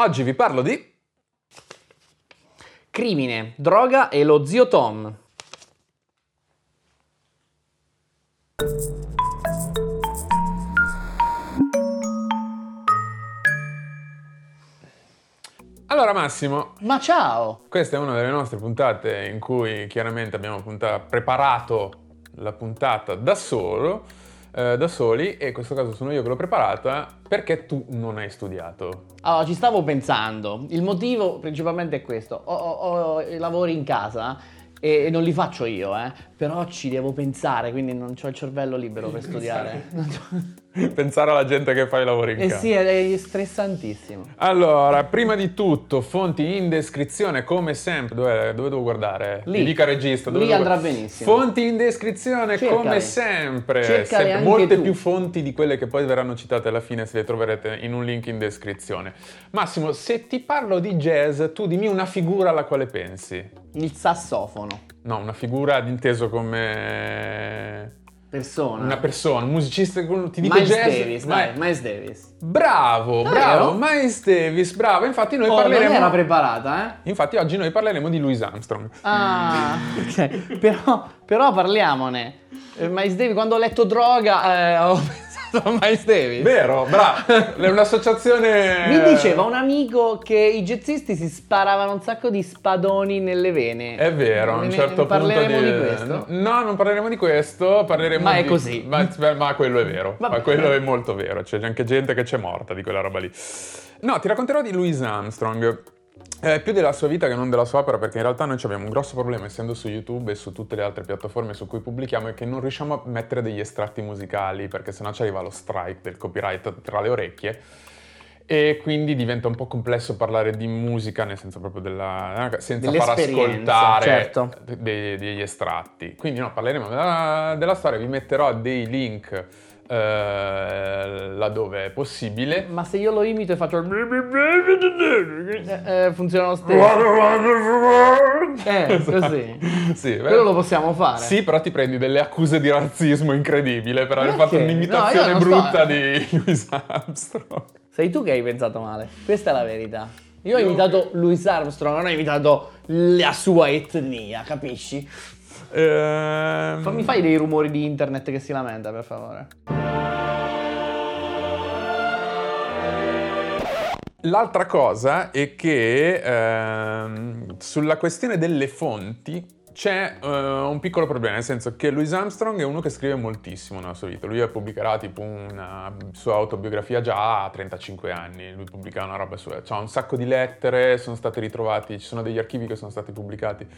Oggi vi parlo di... Crimine, droga e lo zio Tom. Allora Massimo, Ma ciao! questa è una delle nostre puntate in cui chiaramente abbiamo punta- preparato la puntata da solo, eh, da soli, e in questo caso sono io che l'ho preparata perché tu non hai studiato. Allora, ci stavo pensando. Il motivo principalmente è questo. Ho, ho- ho i lavori in casa e e non li faccio io, eh. Però ci devo pensare, quindi non ho il cervello libero per studiare. Pensare alla gente che fa i lavori in Eh casa. sì, è stressantissimo. Allora, prima di tutto, fonti in descrizione, come sempre. Dove, dove devo guardare? Lì. Mi dica regista. dove Lì andrà guardare? benissimo. Fonti in descrizione, Cercale. come sempre. Sempre molte tu. più fonti di quelle che poi verranno citate alla fine, se le troverete in un link in descrizione. Massimo, se ti parlo di jazz, tu dimmi una figura alla quale pensi. Il sassofono. No, una figura inteso come Persona. una persona, un musicista, ti dico Miles jazz. Davis, ma- dai, Miles Davis. Bravo, bravo, Miles Davis, bravo. Infatti noi Oh, parleremo non era preparata, eh? Infatti oggi noi parleremo di Louis Armstrong. Ah, ok. Però, però parliamone. Eh, Miles Davis, quando ho letto droga, eh, ho a Miles Davis. Vero, bravo. È un'associazione Mi diceva un amico che i jazzisti si sparavano un sacco di spadoni nelle vene. È vero, a un certo punto parleremo di, questo. No, non parleremo di questo, parleremo Ma è di- così. Ma, ma quello è vero, Va ma quello è molto vero, c'è anche gente che c'è morta di quella roba lì. No, ti racconterò di Louis Armstrong. Eh, più della sua vita che non della sua opera, perché in realtà noi abbiamo un grosso problema, essendo su YouTube e su tutte le altre piattaforme su cui pubblichiamo, è che non riusciamo a mettere degli estratti musicali, perché sennò ci arriva lo strike del copyright tra le orecchie. E quindi diventa un po' complesso parlare di musica, nel senso proprio della. senza far ascoltare certo. de- degli estratti. Quindi no, parleremo della, della storia, vi metterò dei link eh, laddove è possibile. Ma se io lo imito e faccio... Eh, funziona lo stesso. Eh, così. Sì, Quello lo possiamo fare. Sì, però ti prendi delle accuse di razzismo incredibile per aver fatto un'imitazione No, brutta sto- di Louis Armstrong. Sei tu che hai pensato male. Questa è la verità. Io ho imitato Louis Armstrong, non ho imitato la sua etnia, capisci? Ehm, Fammi fai dei rumori di internet che si lamenta, per favore. L'altra cosa è che ehm, sulla questione delle fonti c'è eh, un piccolo problema, nel senso che Louis Armstrong è uno che scrive moltissimo nella sua vita. Lui pubblicherà tipo una sua autobiografia già a 35 anni, lui pubblica una roba su... C'ha un sacco di lettere, sono state ritrovati, ci sono degli archivi che sono stati pubblicati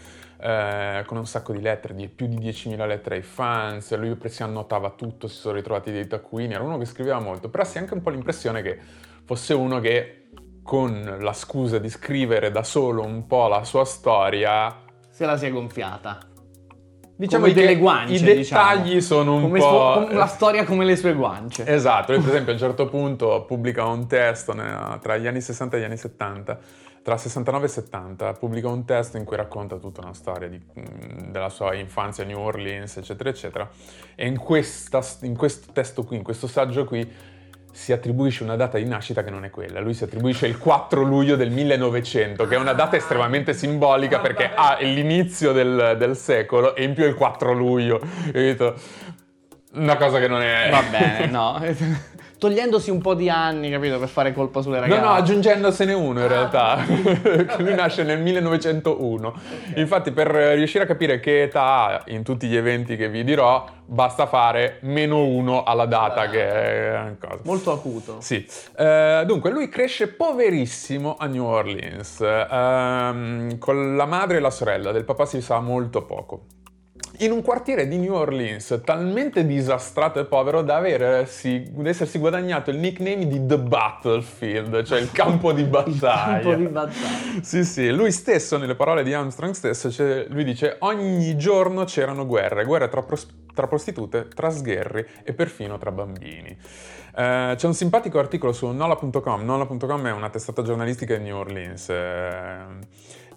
eh, con un sacco di lettere, di più di 10.000 lettere ai fans, lui si annotava tutto, si sono ritrovati dei taccuini, era uno che scriveva molto, però si ha anche un po' l'impressione che fosse uno che con la scusa di scrivere da solo un po' la sua storia, Se la si è gonfiata. diciamo Come delle guance, i dettagli diciamo. sono un Come po'... suo- come la storia come le sue guance. Esatto, lui per esempio a un certo punto pubblica un testo tra gli anni 60 e gli anni 70, tra 69 e 70, pubblica un testo in cui racconta tutta una storia di- mh, della sua infanzia a New Orleans, eccetera, eccetera. E in, questa- in questo testo qui, in questo saggio qui, si attribuisce una data di nascita che non è quella. Lui si attribuisce il 4 luglio del 1900, che è una data estremamente simbolica perché ha l'inizio del, del secolo e in più è il 4 luglio. Capito? Una cosa che non è... Va bene, no. Togliendosi un po' di anni, capito, per fare colpa sulle No, ragazze. no, aggiungendosene uno in realtà. Lui nasce nel 1901. Infatti, per riuscire a capire che età ha in tutti gli eventi che vi dirò, basta fare meno uno alla data che è una cosa. Molto acuto. Sì, Eh, dunque lui cresce poverissimo a New Orleans, ehm, con la madre e la sorella, del papà si sa molto poco. In un quartiere di New Orleans talmente disastrato e povero da, aversi, da essersi guadagnato il nickname di The Battlefield, cioè il campo di battaglia. Un po' di battaglia. Sì, sì, lui stesso, nelle parole di Armstrong stesso, cioè, lui dice ogni giorno c'erano guerre, guerre tra, pros- tra prostitute, tra sgherri e perfino tra bambini. Eh, c'è un simpatico articolo su Nola.com, Nola.com è una testata giornalistica di New Orleans, e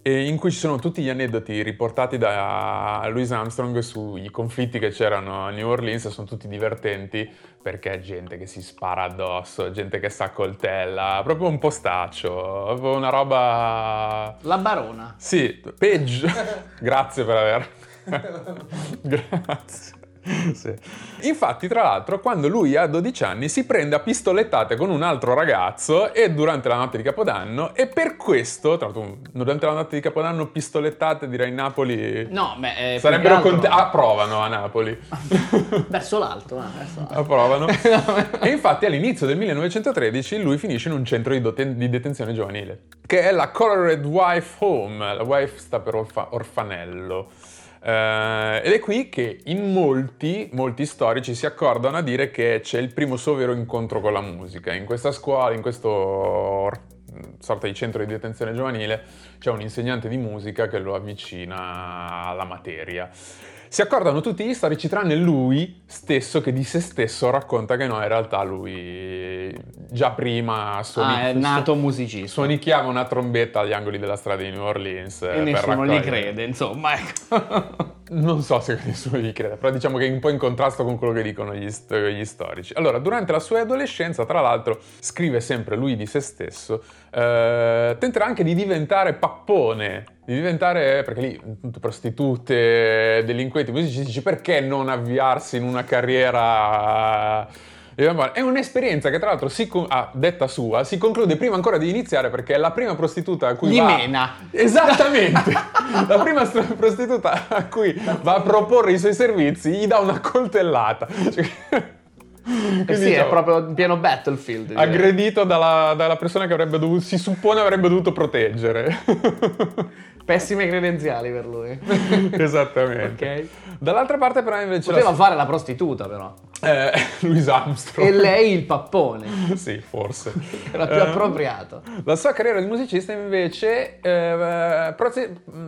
in cui ci sono tutti gli aneddoti riportati da Louis Armstrong sui conflitti che c'erano a New Orleans, sono tutti divertenti perché gente che si spara addosso, gente che sa coltella, proprio un postaccio, una roba... La barona. Sì, peggio. Grazie per aver... Grazie. Sì. Infatti, tra l'altro, quando lui ha 12 anni si prende a pistolettate con un altro ragazzo e durante la notte di Capodanno e per questo, tra l'altro, durante la notte di Capodanno pistolettate direi Napoli No, beh, eh, sarebbero altro- approvano a Napoli. verso l'alto, eh, verso l'alto. approvano. e infatti all'inizio del 1913 lui finisce in un centro di, doten- di detenzione giovanile, che è la Colored Wife Home. La wife sta per orfa- orfanello. Eh, ed è qui che in molti, molti storici si accordano a dire che c'è il primo suo vero incontro con la musica. In questa scuola, in questo or- sorta di centro di detenzione giovanile, c'è un insegnante di musica che lo avvicina alla materia. Si accordano tutti gli storici tranne lui stesso che di se stesso racconta che no, in realtà lui già prima suoni- Ah, è nato musicista. suonicchiava una trombetta agli angoli della strada di New Orleans. eh, E nessuno gli raccogliere- crede, insomma, ecco. non so se nessuno gli crede, però diciamo che è un po' in contrasto con quello che dicono gli, st- gli storici. Allora, durante la sua adolescenza, tra l'altro, scrive sempre lui di se stesso, eh, tenterà anche di diventare pappone, di diventare, perché lì tutte prostitute, delinquenti, musicisti, dici perché non avviarsi in una carriera... È un'esperienza che tra l'altro, si con- a detta sua, si conclude prima ancora di iniziare perché è la prima prostituta a cui Gli va... mena. Esattamente! la prima st- prostituta a cui va a proporre i suoi servizi gli dà una coltellata. Cioè, Eh quindi, sì, è diciamo, proprio in pieno battlefield. aggredito dalla, dalla persona che avrebbe dovuto, si suppone avrebbe dovuto proteggere. Pessime credenziali per lui. Esattamente. ok. Dall'altra parte però invece Poteva la, fare la prostituta però. eh, Louis Armstrong. E lei il pappone. sì, forse. Era più Eh, appropriato. La sua carriera di musicista invece eh,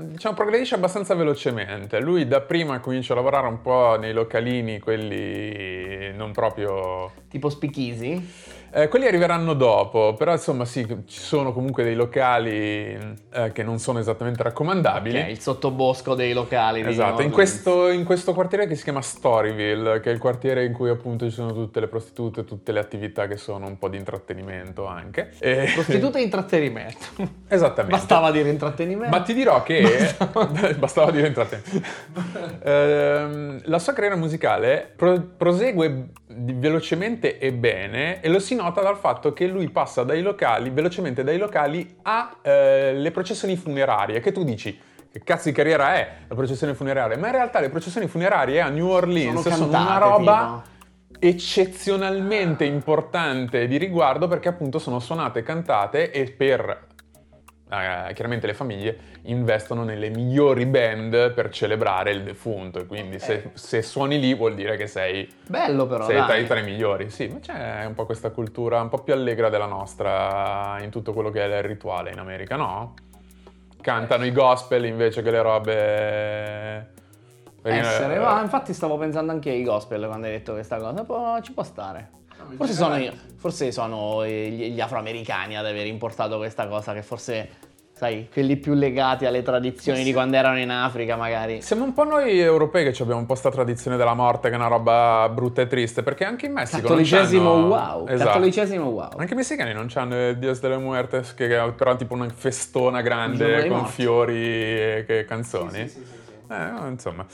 diciamo, progredisce abbastanza velocemente. Lui dapprima comincia a lavorare un po' nei localini, quelli non proprio... Tipo Spichisi. Eh, quelli arriveranno dopo, però insomma sì, ci sono comunque dei locali eh, che non sono esattamente raccomandabili. Ok, il sottobosco dei locali. Esatto, in questo, in questo quartiere che si chiama Storyville, che è il quartiere in cui appunto ci sono tutte le prostitute, tutte le attività che sono un po' di intrattenimento anche. E- Orleans. Prostituta e intrattenimento. Esattamente. Bastava dire intrattenimento. Ma ti dirò che bastava dire intrattenimento. Ehm, la sua carriera musicale pro- prosegue velocemente e bene e lo si nota dal fatto che lui passa dai locali, velocemente dai locali alle processioni funerarie, che tu dici che cazzo di carriera è la processione funeraria? Ma in realtà le processioni funerarie a New Orleans sono, Sono una roba eccezionalmente importante di riguardo perché appunto sono suonate cantate e per eh, chiaramente le famiglie investono nelle migliori band per celebrare il defunto e quindi se, se suoni lì vuol dire che sei, Bello però, sei tra, dai. tra i migliori. Sì, ma c'è un po' questa cultura un po' più allegra della nostra in tutto quello che è il rituale in America, no? Cantano i gospel invece che le robe... Essere, Eh, ma infatti stavo pensando anche ai gospel quando hai detto questa cosa, ci può stare. Forse sono, io- forse sono gli, gli afroamericani ad aver importato questa cosa, che forse, sai, quelli più legati alle tradizioni di quando erano in Africa magari. Siamo un po' noi europei che abbiamo un po' sta tradizione della morte che è una roba brutta e triste, perché anche in Messico Cattolicesimo wow, Esatto. cattolicesimo wow. Anche i messicani non hanno il Dios delle Muertes, che che è però tipo una festona grande con morti. fiori e canzoni. Eh, no, insomma.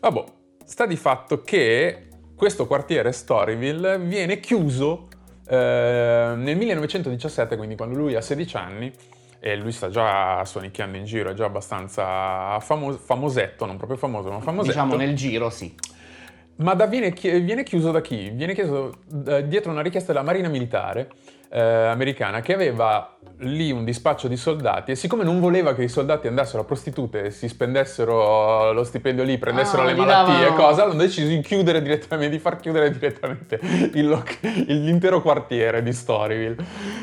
Vabbè, sta di fatto che questo quartiere Storyville viene chiuso eh, nel 1917, quindi quando lui ha 16 anni, e lui sta già suonicchiando in giro, è già abbastanza famo- famosetto, non proprio famoso, ma famosetto. Diciamo nel giro, sì. Ma da viene, chi- viene chiuso da chi? Viene chiuso eh, dietro una richiesta della Marina Militare eh, americana che aveva lì un dispaccio di soldati e siccome non voleva che i soldati andassero a prostitute e si spendessero lo stipendio lì, prendessero Ah, le malattie e cosa, hanno deciso di chiudere direttamente, di far chiudere direttamente il loc- l'intero quartiere di Storyville.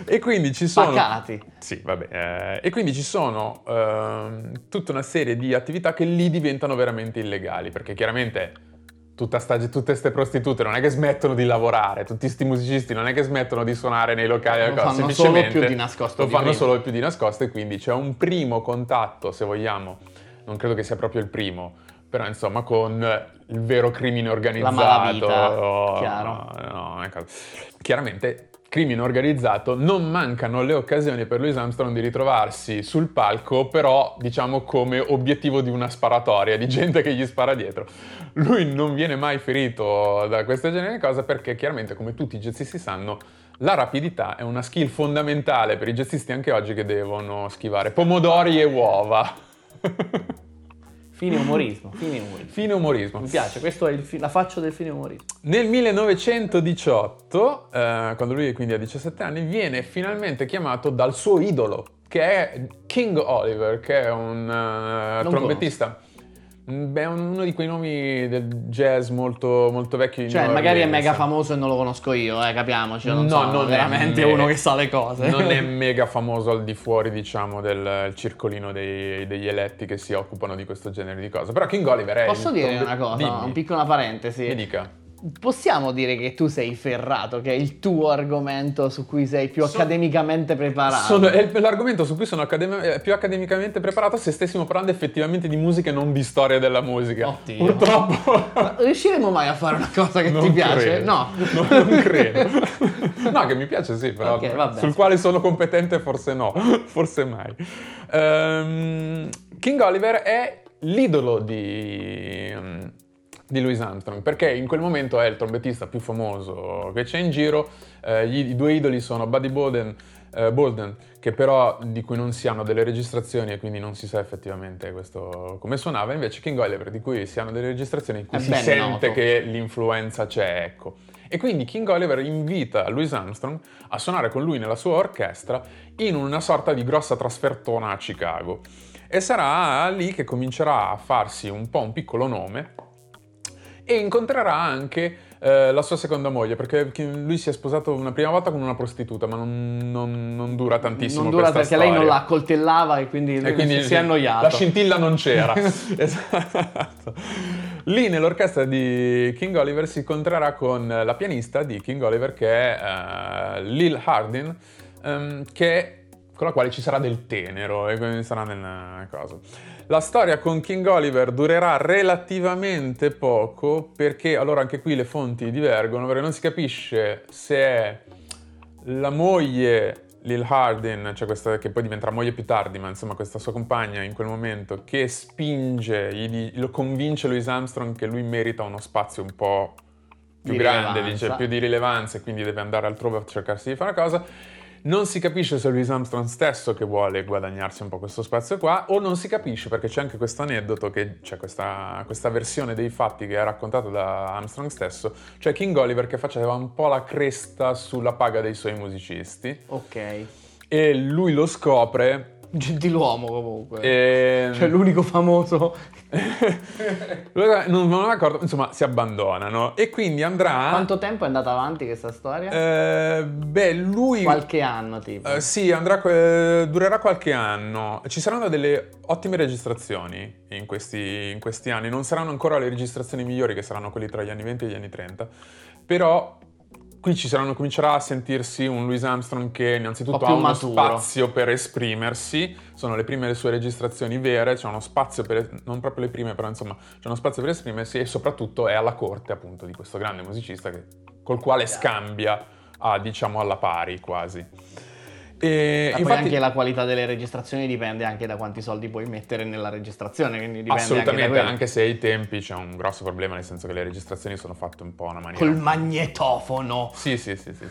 E quindi ci sono... Pacati. Sì, vabbè. eh, e quindi ci sono ehm, tutta una serie di attività che lì diventano veramente illegali, perché chiaramente tutte queste prostitute non è che smettono di lavorare, tutti questi musicisti non è che smettono di suonare nei locali, lo fanno solo più di nascosto. Lo di fanno prima. solo più di nascosto e quindi c'è un primo contatto, se vogliamo, non credo che sia proprio il primo, però insomma con il vero crimine organizzato. La malavita, chiaro. No, ecco. Chiaramente crimine organizzato, non mancano le occasioni per Louis Armstrong di ritrovarsi sul palco, però diciamo come obiettivo di una sparatoria, di gente che gli spara dietro. Lui non viene mai ferito da questo genere di cose perché chiaramente, come tutti i jazzisti sanno, la rapidità è una skill fondamentale per i jazzisti anche oggi che devono schivare pomodori e uova. Fine umorismo, fine umorismo. Fine umorismo. Mi piace, questo è fi- la faccia del fine umorismo. Nel 1918, eh, quando lui quindi ha 17 anni, viene finalmente chiamato dal suo idolo, che è King Oliver, che è un uh, trombettista. Beh, è uno di quei nomi del jazz molto, molto vecchi. Cioè, magari è mega famoso e non lo conosco io, eh, capiamoci. Non no, so, non veramente è uno che sa le cose. Non è mega famoso al di fuori, diciamo, del circolino dei, degli eletti che si occupano di questo genere di cose. Però King Oliver è. Posso dire una cosa? Dimmi. Un piccola parentesi. Mi dica. Possiamo dire che tu sei ferrato, che è il tuo argomento su cui sei più So- accademicamente preparato. Sono- è l'argomento su cui sono accadem- eh, più accademicamente preparato se stessimo parlando effettivamente di musica e non di storia della musica. Oddio. Purtroppo. Ma Riusciremo mai a fare una cosa che Non ti piace? credo. No. No, non credo. No, che mi piace sì, però Ok, vabbè. sul quale sono competente forse no, forse mai. Ehm, King Oliver è l'idolo di, mm, di Louis Armstrong, perché in quel momento è il trombettista più famoso che c'è in giro. Eh, gli- I due idoli sono Buddy Bolden, eh, Bolden, che però di cui non si hanno delle registrazioni e quindi non si sa effettivamente questo come suonava, invece King Oliver di cui si hanno delle registrazioni in cui È si sente noto. che l'influenza c'è, ecco. E quindi King Oliver invita Louis Armstrong a suonare con lui nella sua orchestra in una sorta di grossa trasfertona a Chicago. E sarà lì che comincerà a farsi un po' un piccolo nome e incontrerà anche eh, la sua seconda moglie, perché lui si è sposato una prima volta con una prostituta, ma non, non- non dura tantissimo Non dura perché lei non storia. la accoltellava e quindi, E quindi si è annoiato. La scintilla non c'era. esatto. Lì nell'orchestra di King Oliver si incontrerà con la pianista di King Oliver che è eh, Lil Hardin, ehm, che- con la quale ci sarà del tenero e quindi sarà nel coso. La storia con King Oliver durerà relativamente poco perché allora anche qui le fonti divergono perché non si capisce se è la moglie Lil Hardin, cioè questa che poi diventerà moglie più tardi, ma insomma questa sua compagna in quel momento che spinge, gli lo convince Louis Armstrong che lui merita uno spazio un po' più Di grande, rilevanza. dice, più di rilevanza e quindi deve andare altrove a cercarsi di fare una cosa. Non si capisce se è Louis Armstrong stesso che vuole guadagnarsi un po' questo spazio qua, o non si capisce perché c'è anche questo aneddoto, che c'è questa, questa versione dei fatti che è raccontata da Armstrong stesso, cioè King Oliver che faceva un po' la cresta sulla paga dei suoi musicisti, Ok. e lui lo scopre Gentiluomo comunque. e... Cioè l'unico famoso. non, non è d'accordo, insomma si abbandonano e quindi andrà... Quanto tempo è andata avanti questa storia? Eh, beh, lui... Qualche anno tipo. Eh, sì, andrà, eh, durerà qualche anno. Ci saranno delle ottime registrazioni in questi, in questi anni. Non saranno ancora le registrazioni migliori, che saranno quelli tra gli anni 20 e gli anni 30. Però qui ci saranno, comincerà a sentirsi un Louis Armstrong che innanzitutto ha uno maturo. spazio per esprimersi. Sono le prime le sue registrazioni vere, c'è uno spazio per, non proprio le prime, però insomma c'è uno spazio per esprimersi e soprattutto è alla corte appunto di questo grande musicista che- col quale scambia a, diciamo alla pari quasi. E Ma poi infatti, anche la qualità delle registrazioni dipende anche da quanti soldi puoi mettere nella registrazione, quindi dipende assolutamente, anche da anche, se ai tempi c'è un grosso problema, nel senso che le registrazioni sono fatte un po' una maniera. Col magnetofono. Sì, sì, sì, sì.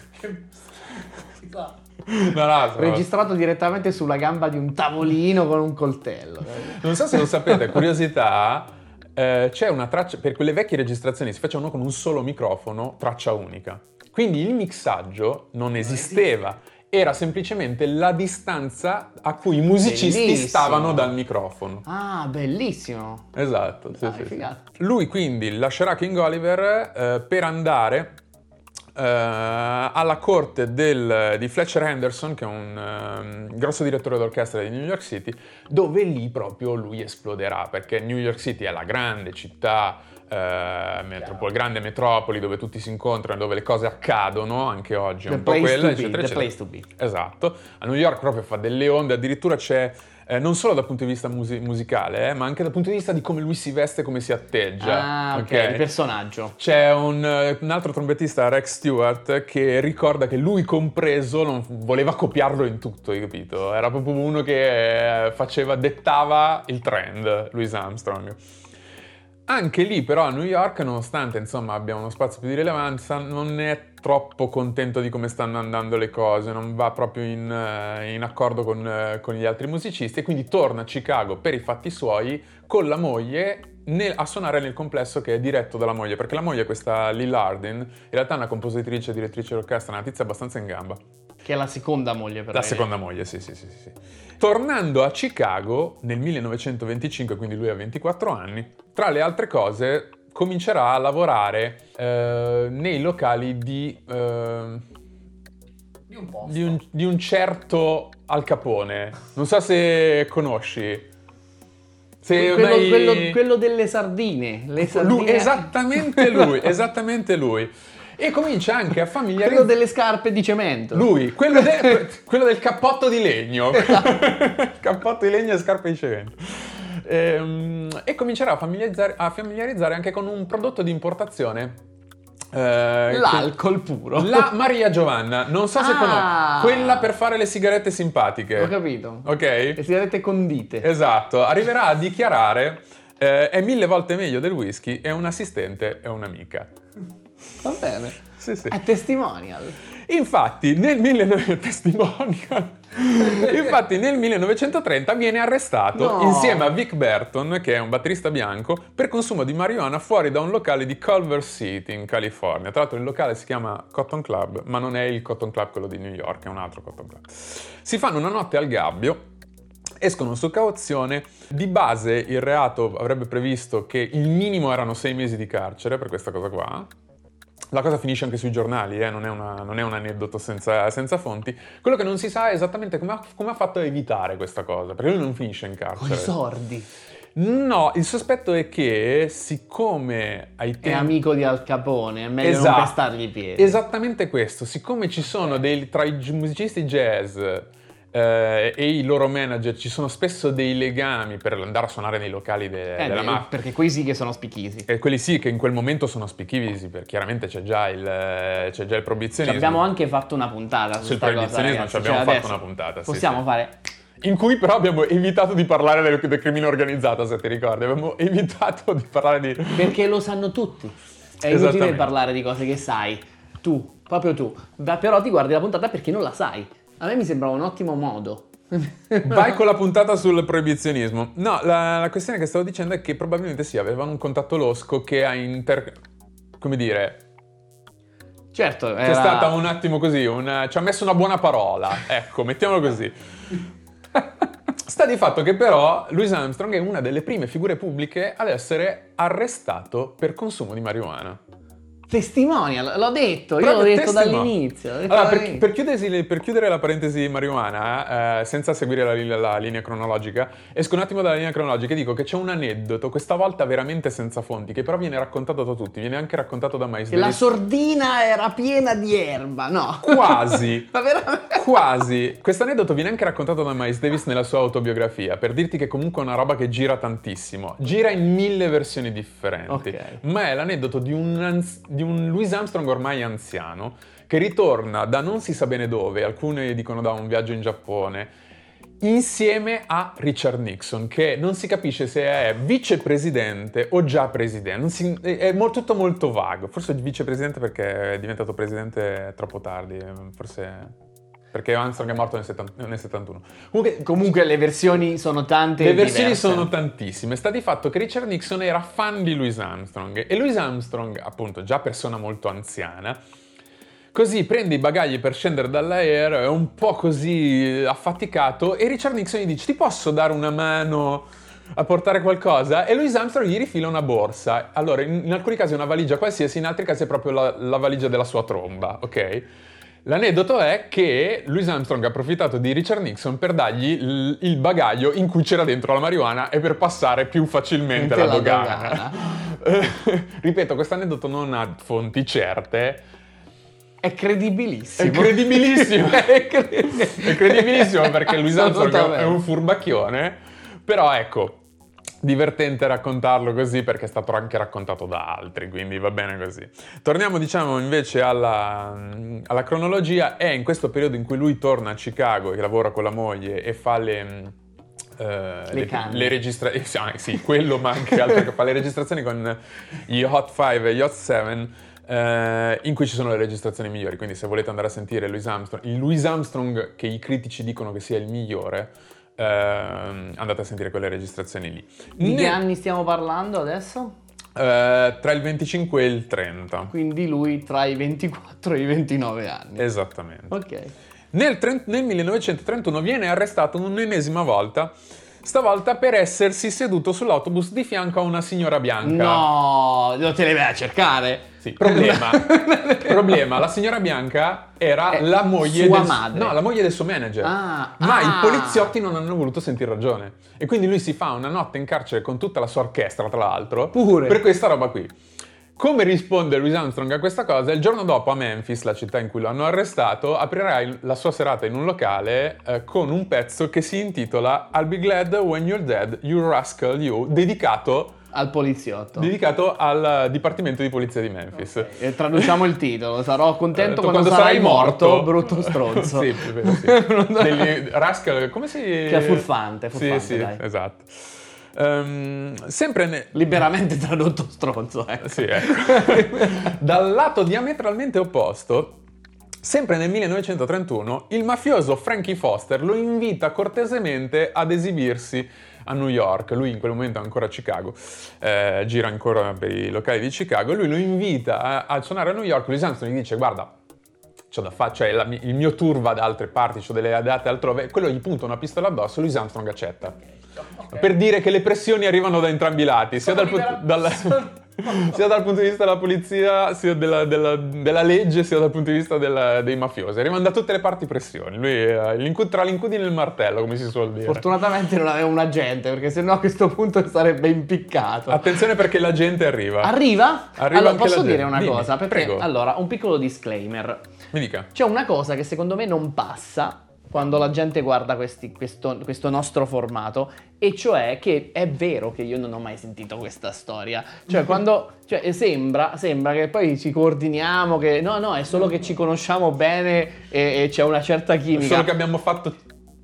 No, no, sono- Registrato direttamente sulla gamba di un tavolino con un coltello. Non so se lo sapete, curiosità, eh, c'è una traccia, per quelle vecchie registrazioni si facevano con un solo microfono, traccia unica. Quindi il mixaggio non esisteva, era semplicemente la distanza a cui i musicisti Bellissimo. stavano dal microfono. Ah, bellissimo. Esatto, sì, Dai, sì, sì. Lui quindi lascerà King Oliver eh, per andare eh, alla corte del- di Fletcher Henderson, che è un ehm, grosso direttore d'orchestra di New York City, dove lì proprio lui esploderà, perché New York City è la grande città, eh, metropoli, grande metropoli dove tutti si incontrano, dove le cose accadono, anche oggi è The un po' quella, to be, eccetera, the eccetera. place to be. Esatto, a New York proprio fa delle onde, addirittura c'è, eh, non solo dal punto di vista musi- musicale, eh, ma anche dal punto di vista di come lui si veste, come si atteggia. Ah, ok, ok? il personaggio. C'è un, eh, un altro trombettista, Rex Stewart, che ricorda che lui compreso non voleva copiarlo in tutto, hai capito? Era proprio uno che eh, faceva, dettava il trend, Louis Armstrong. Anche lì però a New York, nonostante insomma abbia uno spazio più di rilevanza, non è troppo contento di come stanno andando le cose, non va proprio in, eh, in accordo con, eh, con gli altri musicisti e quindi torna a Chicago per i fatti suoi con la moglie nel- a suonare nel complesso che è diretto dalla moglie, perché la moglie, questa Lil Hardin, in realtà è una compositrice e direttrice d'orchestra, una tizia abbastanza in gamba. Che è la seconda moglie per La lei. seconda moglie, sì, sì, sì, sì. Tornando a Chicago nel 1925, quindi lui ha 24 anni, tra le altre cose comincerà a lavorare eh, nei locali di, eh, Di un posto. di, un, di un certo Al Capone. Non so se conosci. Se quello, mai- quello- quello delle sardine. Le sardine. Lui, esattamente lui, esattamente lui. E comincia anche a Quello familiarizzare... delle scarpe di cemento. Lui, quello, de- quello del cappotto di legno. cappotto di legno e scarpe di cemento. Ehm, E, comincerà a familiarizzare, a familiarizzare anche con un prodotto di importazione. eh, L'alcol puro. La Maria Giovanna, non so se Ah. conosci, quella per fare le sigarette simpatiche. Ho capito. Ok? Le sigarette condite. Esatto, arriverà a dichiarare eh, è mille volte meglio del whisky, è un assistente, è un'amica. Va bene. Sì, sì. È testimonial. Infatti nel, 19... testimonial. Infatti nel 1930 viene arrestato No. insieme a Vic Burton, che è un batterista bianco, per consumo di marijuana fuori da un locale di Culver City in California. Tra l'altro il locale si chiama Cotton Club, ma non è il Cotton Club quello di New York, è un altro Cotton Club. Si fanno una notte al gabbio escono su cauzione. Di base il reato avrebbe previsto che il minimo erano sei mesi di carcere per questa cosa qua. La cosa finisce anche sui giornali, eh, non, è una- non è un aneddoto senza, senza fonti. Quello che non si sa è esattamente come ha, come ha fatto a evitare questa cosa, perché lui non finisce in Con carcere. i sordi. No, il sospetto è che siccome ai È tempi... amico di Al Capone, è meglio Esatto. non pestargli i piedi. Esattamente questo, siccome ci sono dei, tra i musicisti jazz eh, e i loro manager ci sono spesso dei legami per andare a suonare nei locali de- Eh, della mafia. Perché quei sì che sono spicchisi. E quelli sì che in quel momento sono spichivisi, perché chiaramente c'è già il, c'è già il Ci proibizionismo. abbiamo anche fatto una puntata su Sul proibizionismo ci abbiamo Cioè, fatto una puntata, Possiamo sì. fare... In cui però abbiamo evitato di parlare del, del crimine organizzato, se ti ricordi. Abbiamo evitato di parlare di... Perché lo sanno tutti. È inutile parlare di cose che sai. Tu, proprio tu. Ma però ti guardi la puntata perché non la sai. A me mi sembrava un ottimo modo. Vai con la puntata sul proibizionismo. No, la, la questione che stavo dicendo è che probabilmente sì, avevano un contatto losco che ha inter... come dire... Certo, C'è era... stata un attimo così, una- ci ha messo una buona parola, ecco, mettiamolo così. Sta di fatto che però Louis Armstrong è una delle prime figure pubbliche ad essere arrestato per consumo di marijuana. Testimonial, l'ho detto, io Proprio l'ho detto testimonial. dall'inizio. detto Allora, per, dall'inizio. per chiudersi- per chiudere la parentesi marijuana, eh, senza seguire la, la linea cronologica, esco un attimo dalla linea cronologica e dico che c'è un aneddoto, questa volta veramente senza fonti, che però viene raccontato da tutti, viene anche raccontato da Miles Che la Davis. sordina era piena di erba, no? Quasi. Ma veramente... Quasi. Questo aneddoto viene anche raccontato da Miles Davis nella sua autobiografia, per dirti che comunque è una roba che gira tantissimo. Gira in mille versioni differenti. Ok. Ma è l'aneddoto di un, di un Louis Armstrong ormai anziano che ritorna da non si sa bene dove, alcuni dicono da un viaggio in Giappone, insieme a Richard Nixon, che non si capisce se è vicepresidente o già presidente. Si- è mo- tutto molto vago. Forse vicepresidente perché è diventato presidente troppo tardi, forse perché Armstrong è morto nel, 70 nel 71. Comunque, Comunque le versioni sono tante le versioni diverse. sono tantissime. Sta di fatto che Richard Nixon era fan di Louis Armstrong e Louis Armstrong, appunto, già persona molto anziana, così prende i bagagli per scendere dall'aereo, è un po' così affaticato e Richard Nixon gli dice "Ti posso dare una mano a portare qualcosa e Louis Armstrong gli rifila una borsa. Allora, in, in alcuni casi è una valigia qualsiasi, in altri casi è proprio la, la valigia della sua tromba, ok? L'aneddoto è che Louis Armstrong ha approfittato di Richard Nixon per dargli l- il bagaglio in cui c'era dentro la marijuana e per passare più facilmente la, la dogana. Ripeto, questo aneddoto non ha fonti certe. È credibilissimo. È credibilissimo. è, credibilissimo perché Louis Armstrong è un furbacchione. Però ecco, divertente raccontarlo così perché è stato anche raccontato da altri, quindi va bene così. Torniamo diciamo invece alla, alla cronologia, è in questo periodo in cui lui torna a Chicago, che lavora con la moglie e fa le... Uh, le, le, le registrazioni, ah, sì, quello ma anche altro che fa le registrazioni con gli Hot 5 e gli Hot 7 uh, in cui ci sono le registrazioni migliori, quindi se volete andare a sentire Louis Armstrong, il Louis Armstrong che i critici dicono che sia il migliore, Uh, andate a sentire quelle registrazioni lì. Di ne... che anni stiamo parlando adesso? Uh, tra il 25 e il 30. Quindi lui tra i 24 e i 29 anni. Esattamente. Ok. Nel, 30, nel 1931 viene arrestato un'ennesima volta stavolta per essersi seduto sull'autobus di fianco a una signora bianca. No, lo te le vai a cercare. Sì, problema. problema, la signora bianca era eh, la moglie sua del, madre. No, la moglie del suo manager. Ah, ma ah. i poliziotti non hanno voluto sentire ragione. E quindi lui si fa una notte in carcere con tutta la sua orchestra, tra l'altro, Pure. per questa roba qui. Come risponde Louis Armstrong a questa cosa? Il giorno dopo a Memphis, la città in cui lo hanno arrestato, aprirà la sua serata in un locale eh, con un pezzo che si intitola I'll be glad when you're dead, you rascal you, dedicato al poliziotto. Dedicato al Dipartimento di Polizia di Memphis. Okay. Traduciamo il titolo, sarò contento eh, quando, quando, sarai, morto, morto, brutto stronzo. sì, vero, sì. Degli, rascal, come si... Che è furfante, furfante Sì, sì, dai. esatto. Um, sempre ne... liberamente tradotto stronzo, ecco. Sì, ecco. Dal lato diametralmente opposto, sempre nel 1931, il mafioso Frankie Foster lo invita cortesemente ad esibirsi a New York, lui in quel momento è ancora a Chicago, eh, gira ancora per i locali di Chicago, lui lo invita a, a suonare a New York, Louis Armstrong gli dice guarda, c'ho da fare, cioè la, il mio tour va da altre parti, ho delle date altrove, quello gli punta una pistola addosso, Louis Armstrong accetta. Okay. Per dire che le pressioni arrivano da entrambi i lati, sia dal, dal, sia dal, punto di vista della polizia, sia della, della, della legge, sia dal punto di vista della, dei mafiosi. Arrivano da tutte le parti pressioni. Lui è tra l'incudine e il martello, come si suol dire. Fortunatamente non aveva un agente, perché sennò a questo punto sarebbe impiccato. Attenzione perché la gente arriva. Arriva? Arriva allora, posso dire una Dimmi, cosa? Perché, prego. allora, un piccolo disclaimer. Mi dica. C'è una cosa che secondo me non passa quando la gente guarda questi, questo, questo, nostro formato, e cioè che è vero che io non ho mai sentito questa storia. Cioè, quando cioè, sembra, sembra, che poi ci coordiniamo, che no, no, è solo che ci conosciamo bene e, e c'è una certa chimica. Solo che abbiamo fatto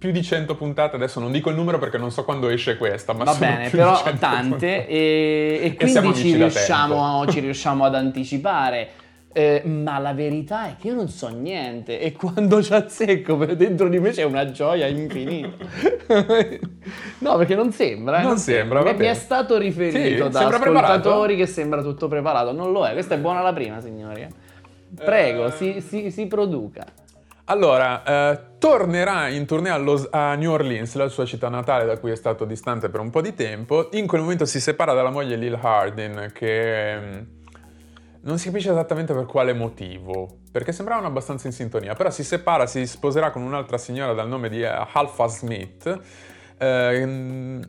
più di 100 puntate, adesso non dico il numero perché non so quando esce questa, ma Va bene, però tante, e, e quindi ci riusciamo, ci riusciamo ad anticipare. Eh, ma la verità è che io non so niente e quando ci azzecco dentro di me c'è una gioia infinita. no, perché non sembra. Eh? Non sembra, mi, mi è stato riferito sì, da ascoltatori che sembra tutto preparato. Non lo è, questa è buona la prima, signori. Prego, eh... si, si, si, produca. Allora, eh, tornerà in tournée a, Los, a, New Orleans, la sua città natale da cui è stato distante per un po' di tempo. In quel momento si separa dalla moglie Lil Hardin, che non si capisce esattamente per quale motivo, perché sembravano abbastanza in sintonia, però si separa, si sposerà con un'altra signora dal nome di eh, Alpha Smith eh,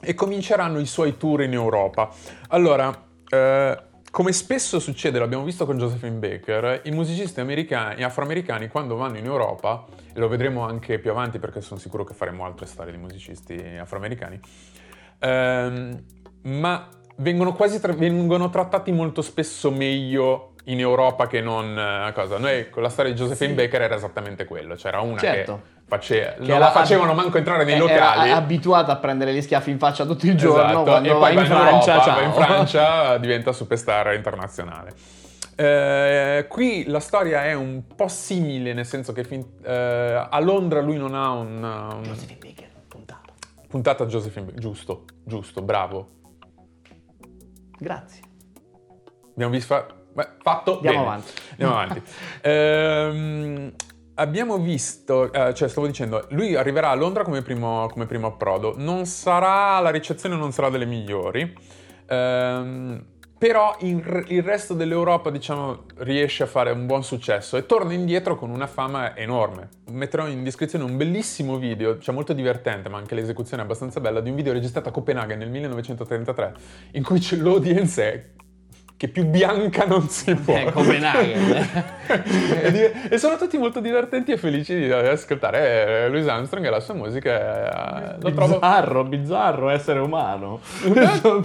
e cominceranno i suoi tour in Europa. Allora, eh, come spesso succede, l'abbiamo visto con Josephine Baker, i musicisti americani, afroamericani quando vanno in Europa, e lo vedremo anche più avanti perché sono sicuro che faremo altre storie di musicisti afroamericani, ehm, ma vengono quasi tra- vengono trattati molto spesso meglio in Europa che non uh, cosa. Noi con la storia di Josephine sì. Baker era esattamente quello, c'era una certo. che Face... Non la facevano manco entrare nei locali. Era abituata a prendere gli schiaffi in faccia tutto il giorno. Esatto. E va in, in Francia, Europa, va in Francia diventa superstar internazionale. Eh, qui la storia è un po' simile, nel senso che fin, eh, a Londra lui non ha un. un... Josephine Baker, puntata. Puntata Josephine Baker, giusto, giusto, bravo. Grazie. Abbiamo visto... Beh, fatto? Andiamo Bene. avanti. Andiamo avanti. ehm, abbiamo visto, eh, cioè stavo dicendo, lui arriverà a Londra come primo, come primo approdo, non sarà, la ricezione non sarà delle migliori, ehm, però il, il, resto dell'Europa, diciamo, riesce a fare un buon successo e torna indietro con una fama enorme. Metterò in descrizione un bellissimo video, cioè molto divertente, ma anche l'esecuzione è abbastanza bella, di un video registrato a Copenaghen nel 1933, in cui l'audience è che più bianca non si può. È Copenaghen. e, e, sono tutti molto divertenti e felici di ascoltare eh, Louis Armstrong e la sua musica. Eh, lo bizzarro, trovo... bizzarro essere umano. no,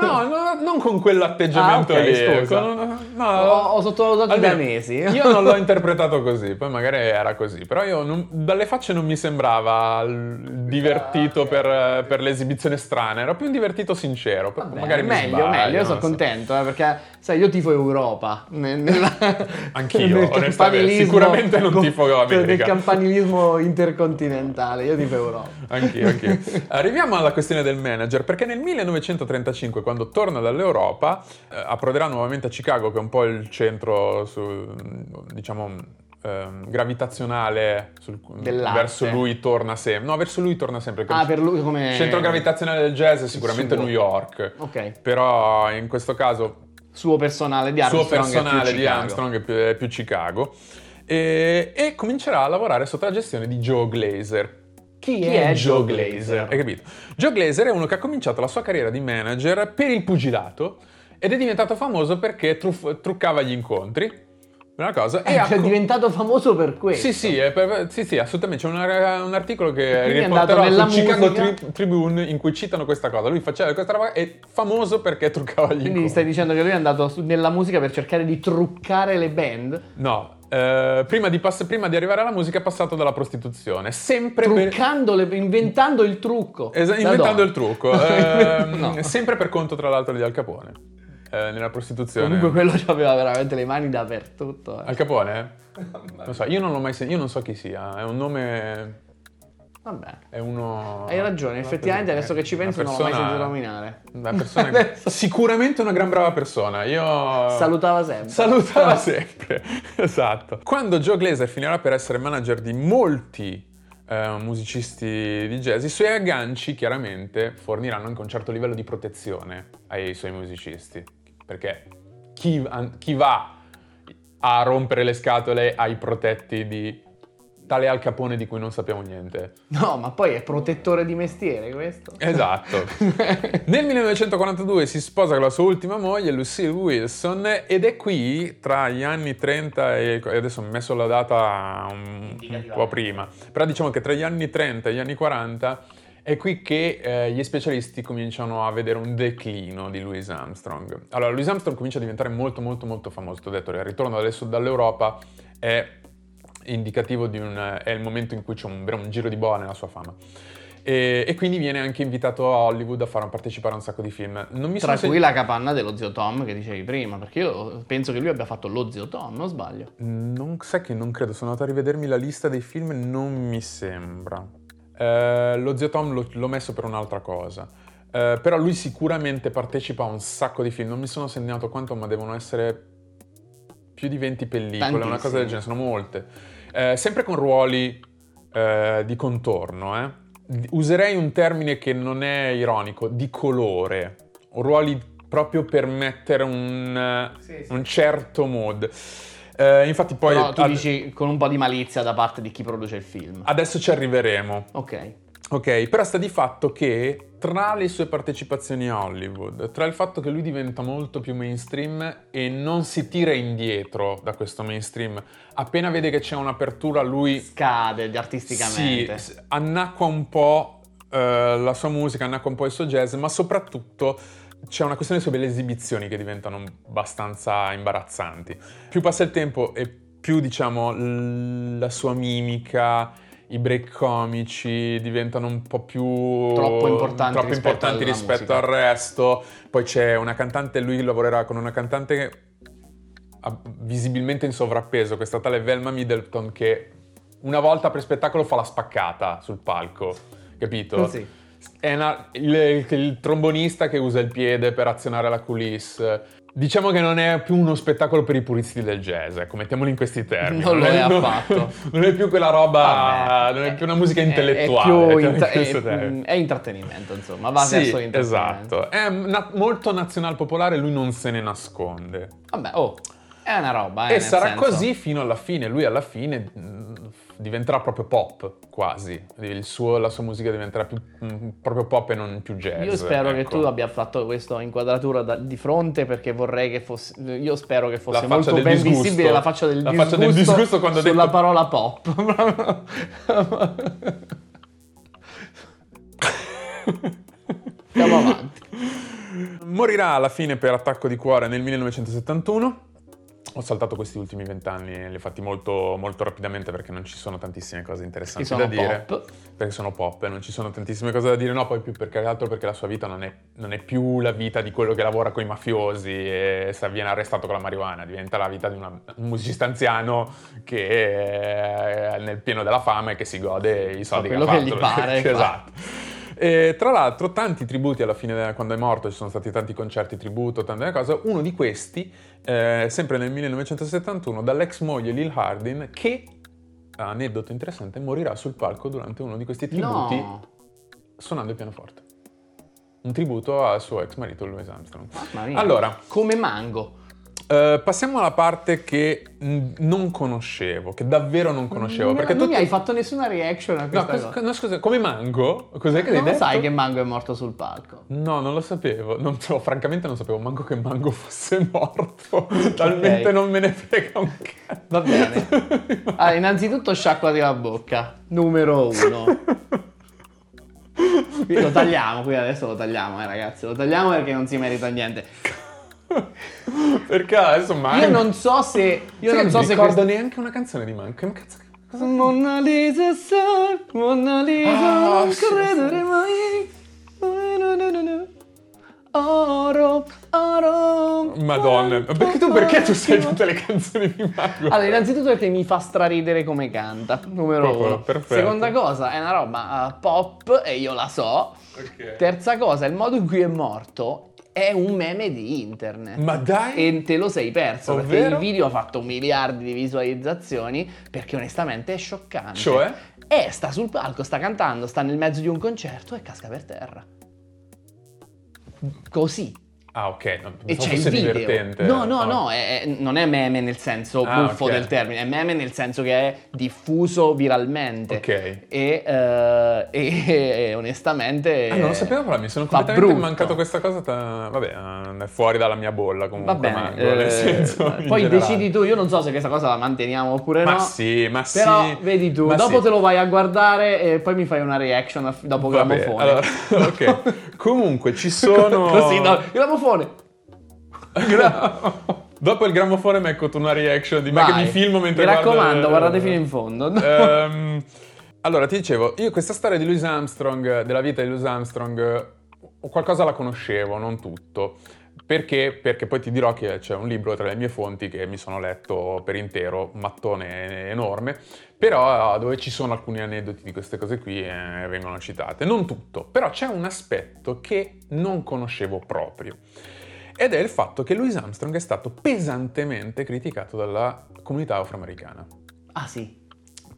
no, no, non con quell'atteggiamento ah, okay, lì. Con, no, ho, ho sottovalutato i danesi. Io non l'ho interpretato così, poi magari era così, però io non, dalle facce non mi sembrava divertito per, per, l'esibizione strana, era più un divertito sincero. Vabbè, magari meglio, sbaglio, meglio, io sono contento contento, eh, perché sai, io tifo Europa. Nella, Anch'io, onestamente, sicuramente non tifo America. Nel campanilismo intercontinentale, io tifo Europa. Anch'io, anch'io. Arriviamo alla questione del manager, perché nel 1935, quando torna dall'Europa, eh, approderà nuovamente a Chicago, che è un po' il centro, su, diciamo ehm, gravitazionale sul, verso lui torna sempre. No, verso lui torna sempre. Ah, per lui come... Il centro gravitazionale del jazz è sicuramente New York. Ok. Però in questo caso... Suo personale di Armstrong Suo personale di Armstrong è più, è più Chicago. E, e, comincerà a lavorare sotto la gestione di Joe Glazer. Chi, Chi è, è, Joe Glazer? Glazer? Hai capito? Joe Glazer è uno che ha cominciato la sua carriera di manager per il pugilato ed è diventato famoso perché truff- truccava gli incontri una cosa. È, è diventato famoso per questo. Sì, sì, per, sì, sì assolutamente. C'è una, un articolo che riporterò nella sul Chicago Tri- Tribune in cui citano questa cosa. Lui faceva questa roba è famoso perché truccava gli Quindi stai dicendo che lui è andato su, nella musica per cercare di truccare le band? No, Uh, prima, di pass- prima, di arrivare alla musica è passato dalla prostituzione. Sempre Truccando per... le... inventando il trucco. Es- inventando il trucco. Uh, no. Sempre per conto, tra l'altro, di Al Capone eh, nella prostituzione. Comunque quello aveva veramente le mani dappertutto. Eh. Al Capone? Non so, io non l'ho mai sentito, io non so chi sia, è un nome... Vabbè. È uno... Hai ragione, effettivamente adesso che ci penso persona... non l'ho mai sentito nominare. Una persona... sicuramente una gran brava persona, io... Salutava sempre. Salutava sempre, esatto. Quando Joe Glazer finirà per essere manager di molti eh, musicisti di jazz, i suoi agganci chiaramente forniranno anche un certo livello di protezione ai suoi musicisti perché chi, chi va a rompere le scatole ai protetti di tale Al Capone di cui non sappiamo niente. No, ma poi è protettore di mestiere questo. Esatto. Nel 1942 si sposa con la sua ultima moglie, Lucille Wilson, ed è qui tra gli anni 30 e adesso ho messo la data un, un po' prima, però diciamo che tra gli anni 30 e gli anni 40 è qui che eh, gli specialisti cominciano a vedere un declino di Louis Armstrong. Allora, Louis Armstrong comincia a diventare molto molto molto famoso, ti ho detto, il ritorno adesso dall'Europa è indicativo di un... è il momento in cui c'è un, un giro di boa nella sua fama. E, e, quindi viene anche invitato a Hollywood a fare partecipare a un sacco di film. Non mi Tra cui sen- la capanna dello zio Tom che dicevi prima, perché io penso che lui abbia fatto lo zio Tom, non sbaglio. Non sai che non credo, sono andato a rivedermi la lista dei film, non mi sembra. Eh, lo zio Tom l'ho, l'ho, messo per un'altra cosa. Eh, però lui sicuramente partecipa a un sacco di film. Non mi sono segnato quanto, ma devono essere più di 20 pellicole, Tantissime. una cosa del genere, sono molte. Eh, sempre con ruoli eh, di contorno, eh. Userei un termine che non è ironico, di colore. Ruoli proprio per mettere un, sì, sì. un certo mood. Eh, infatti poi... No, tu ad... dici con un po' di malizia da parte di chi produce il film. Adesso ci arriveremo. Ok. Ok, però sta di fatto che tra le sue partecipazioni a Hollywood, tra il fatto che lui diventa molto più mainstream e non si tira indietro da questo mainstream, appena vede che c'è un'apertura lui... Scade artisticamente. Sì, annacqua un po' eh, la sua musica, annacqua un po' il suo jazz, ma soprattutto c'è una questione sulle esibizioni che diventano abbastanza imbarazzanti. Più passa il tempo e più, diciamo, la sua mimica, i break comici diventano un po' più troppo importanti, troppo rispetto, importanti rispetto al resto. Poi c'è una cantante, lui lavorerà con una cantante visibilmente in sovrappeso, questa tale Velma Middleton che una volta per spettacolo fa la spaccata sul palco, capito? Sì è una, il, il, trombonista che usa il piede per azionare la coulisse. Diciamo che non è più uno spettacolo per i puristi del jazz, ecco, mettiamoli in questi termini. Non lo è affatto. Non è più quella roba, Vabbè, non è più una musica intellettuale. È, più intra- è, è intrattenimento, insomma, va sì, verso esatto. È na- molto nazional popolare, lui non se ne nasconde. Vabbè, oh, è una roba, eh, E sarà senso. così fino alla fine. Lui alla fine mh, diventerà proprio pop, quasi. Il suo- la sua musica diventerà più, mh, proprio pop e non più jazz. Io spero che ecco. tu abbia fatto questa inquadratura da- di fronte perché vorrei che fosse. Io spero che fosse molto ben disgusto. visibile la faccia del La disgusto, faccia del disgusto quando sulla detto- parola pop. Andiamo avanti. Morirà alla fine per attacco di cuore nel 1971. Ho saltato questi ultimi vent'anni li ho fatti molto, molto rapidamente perché non ci sono tantissime cose interessanti Che da dire. pop. Perché sono pop e non ci sono tantissime cose da dire. No, poi più perché altro perché la sua vita non è, non è più la vita di quello che lavora con i mafiosi e viene arrestato con la marijuana. Diventa la vita di una- un musicista anziano che è nel pieno della fama e che si gode i soldi quello che ha che fatto. gli pare, esatto. E, tra l'altro, tanti tributi alla fine, quando è morto, ci sono stati tanti concerti tributo, tante cose. Uno di questi, eh, sempre nel 1971, dall'ex moglie Lil Hardin, che, aneddoto interessante, morirà sul palco durante uno di questi tributi No, suonando il pianoforte. Un tributo al suo ex marito Louis Armstrong. Allora, come mango. Eh, passiamo alla parte che mh, non conoscevo, che davvero non conoscevo. non, perché non tutti- mi hai fatto nessuna reaction a No, questa cos- cosa. no, scusa, come Mango? Cos'è che non detto? sai che Mango è morto sul palco. No, non lo sapevo. Non, no, francamente non sapevo manco che Mango fosse morto. Talmente Ok. non me ne frega un cazzo. Va bene. Allora, innanzitutto sciacquati la bocca. Numero uno. Lo tagliamo, qui adesso lo tagliamo, eh ragazzi. Lo tagliamo perché non si merita niente. Perché adesso Mango... Io non so se. Io non che so se. ricordo quest- neanche una canzone di Mango. Che cazzo... cosa- Mona Lisa, sai, Mona Lisa, Ah, sì, credere mai. No, no, no, no. Oro, oro. Madonna. Ma perché tu, perché tu sai tutte le canzoni di Mango? Allora, innanzitutto perché mi fa straridere come canta, numero Proprio, uno. perfetto. Seconda cosa, è una roba uh, pop e io la so. Ok. Terza cosa, il modo in cui è morto è un meme di internet. Ma dai... E te lo sei perso perché Ovvero? il video ha fatto miliardi di visualizzazioni perché onestamente è scioccante. Cioè? E sta sul palco, sta cantando, sta nel mezzo di un concerto e casca per terra. Così. Ah, ok. No, E c'è il video. divertente. No, no, no, è- non è meme nel senso Ah, buffo ok. del termine, è meme nel senso che è diffuso viralmente. Ok. E, eh, e- e onestamente... Ah, non lo sapevo, però mi sono fa completamente brutto. mancato questa cosa. ta- Vabbè, eh, è fuori dalla mia bolla comunque. Va bene, Mango, nel eh, senso, in poi generale. decidi tu, io non so se questa cosa la manteniamo oppure Ma no. sì, ma sì. Però vedi tu, ma dopo sì. te lo vai a guardare e poi mi fai una reaction dopo Vabbè, gramofone. allora, ok. Comunque ci sono. Così, no, gramofone. Dopo il gramofone mi ecco una reaction di me Vai. che mi filmo mentre Mi guardo- raccomando, guardate fino in fondo. Ehm, allora, ti dicevo, io questa storia di Louis Armstrong, della vita di Louis Armstrong, qualcosa la conoscevo, non tutto. Perché? Perché poi ti dirò che c'è un libro tra le mie fonti che mi sono letto per intero, un mattone enorme, però eh, dove ci sono alcuni aneddoti di queste cose qui eh, vengono citate. Non tutto, però c'è un aspetto che non conoscevo proprio. Ed è il fatto che Louis Armstrong è stato pesantemente criticato dalla comunità afroamericana Ah sì.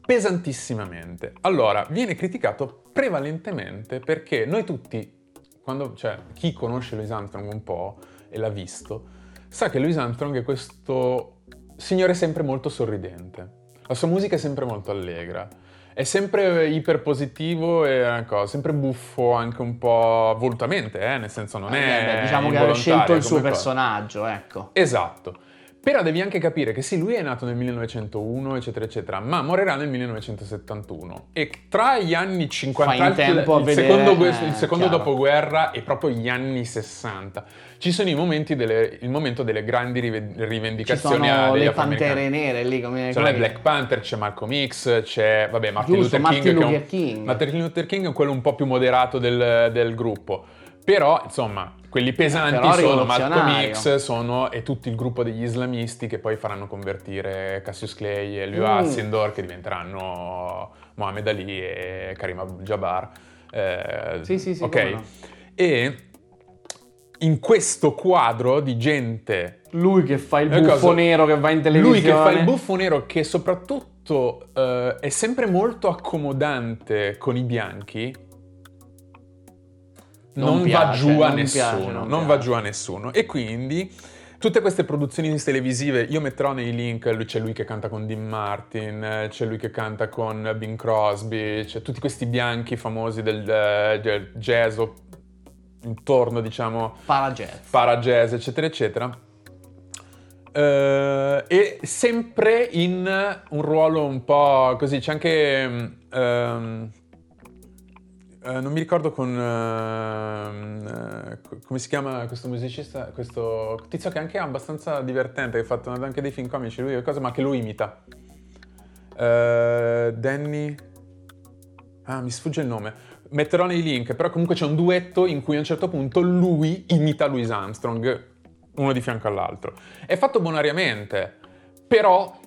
pesantissimamente. Allora, viene criticato prevalentemente perché noi tutti, quando, cioè, chi conosce Louis Armstrong un po' e l'ha visto, sa che Louis Armstrong è questo signore sempre molto sorridente. La sua musica è sempre molto allegra. È sempre iperpositivo e cosa, sempre buffo anche un po' volutamente, eh? nel senso non Eh, è beh, diciamo che ha involontaria scelto il suo cosa. personaggio, ecco. Esatto. Però devi anche capire che sì, lui è nato nel 1901, eccetera, eccetera, ma morirà nel 1971. E tra gli anni 50, Fai in tempo a il, vedere, secondo, eh, il secondo chiaro. dopoguerra e proprio gli anni 60, ci sono i momenti delle, il momento delle grandi rive- Ci rivendicazioni sono le pantere nere lì come... C'è come che- Black Panther, c'è Malcolm X, c'è vabbè, Martin Giusto, Luther Martin King. un- Luther King. Martin Luther King è quello un po' più moderato del, del gruppo. Però, insomma, quelli pesanti sono Malcolm. X sono, e tutto il gruppo degli islamisti che poi faranno convertire Cassius Clay e Leo Mm. Hassindor che diventeranno Mohammed Ali e Karim Abdul-Jabbar. Eh, Sì, sì, sì, Ok. no. E in questo quadro di gente... Lui che fa il buffo cosa? nero che va in televisione. Lui che fa il buffo nero che soprattutto eh, è sempre molto accomodante con i bianchi. Non Non, va piace, giù a non nessuno, piace, non non va giù a nessuno. E quindi tutte queste produzioni televisive, io metterò nei link, c'è lui che canta con Dean Martin, c'è lui che canta con Bing Crosby, c'è tutti questi bianchi famosi del, eh, del jazz o intorno, diciamo, Para jazz. para jazz, eccetera, eccetera. Eh, e sempre in un ruolo un po' così, c'è anche. ehm, eh, non mi ricordo con. ehm, eh, co- come si chiama questo musicista? Questo tizio che anche è abbastanza divertente, che ha fatto anche dei film comici, lui, cosa, ma che lui imita. Eh, Danny. Ah, mi sfugge il nome. Metterò nei link, però comunque c'è un duetto in cui a un certo punto lui imita Louis Armstrong, uno di fianco all'altro. È fatto bonariamente, però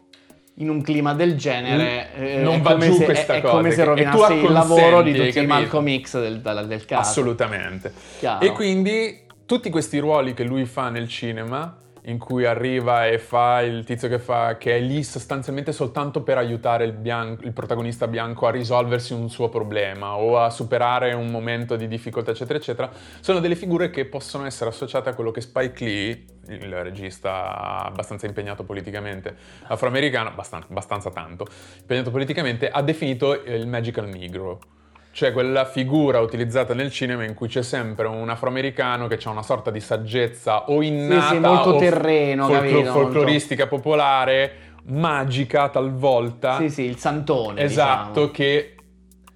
In un clima del genere eh, Non è va giù se, questa è, è cosa, come se rovinassi il lavoro di tutti i? Malcolm X del, del, del caso. assolutamente. Chiaro. E quindi tutti questi ruoli che lui fa nel cinema, in cui arriva e fa il tizio che, fa, che è lì sostanzialmente soltanto per aiutare il, bian- il protagonista bianco a risolversi un suo problema o a superare un momento di difficoltà, eccetera, eccetera, sono delle figure che possono essere associate a quello che Spike Lee, il regista abbastanza impegnato politicamente, afroamericano, abbastanza, abbastanza tanto, impegnato politicamente, ha definito il magical negro. Cioè quella figura utilizzata nel cinema in cui c'è sempre un afroamericano che ha una sorta di saggezza o innata sì, molto o terreno, capito, molto- folcloristica popolare, magica talvolta. Sì, sì, il santone. Esatto, diciamo. che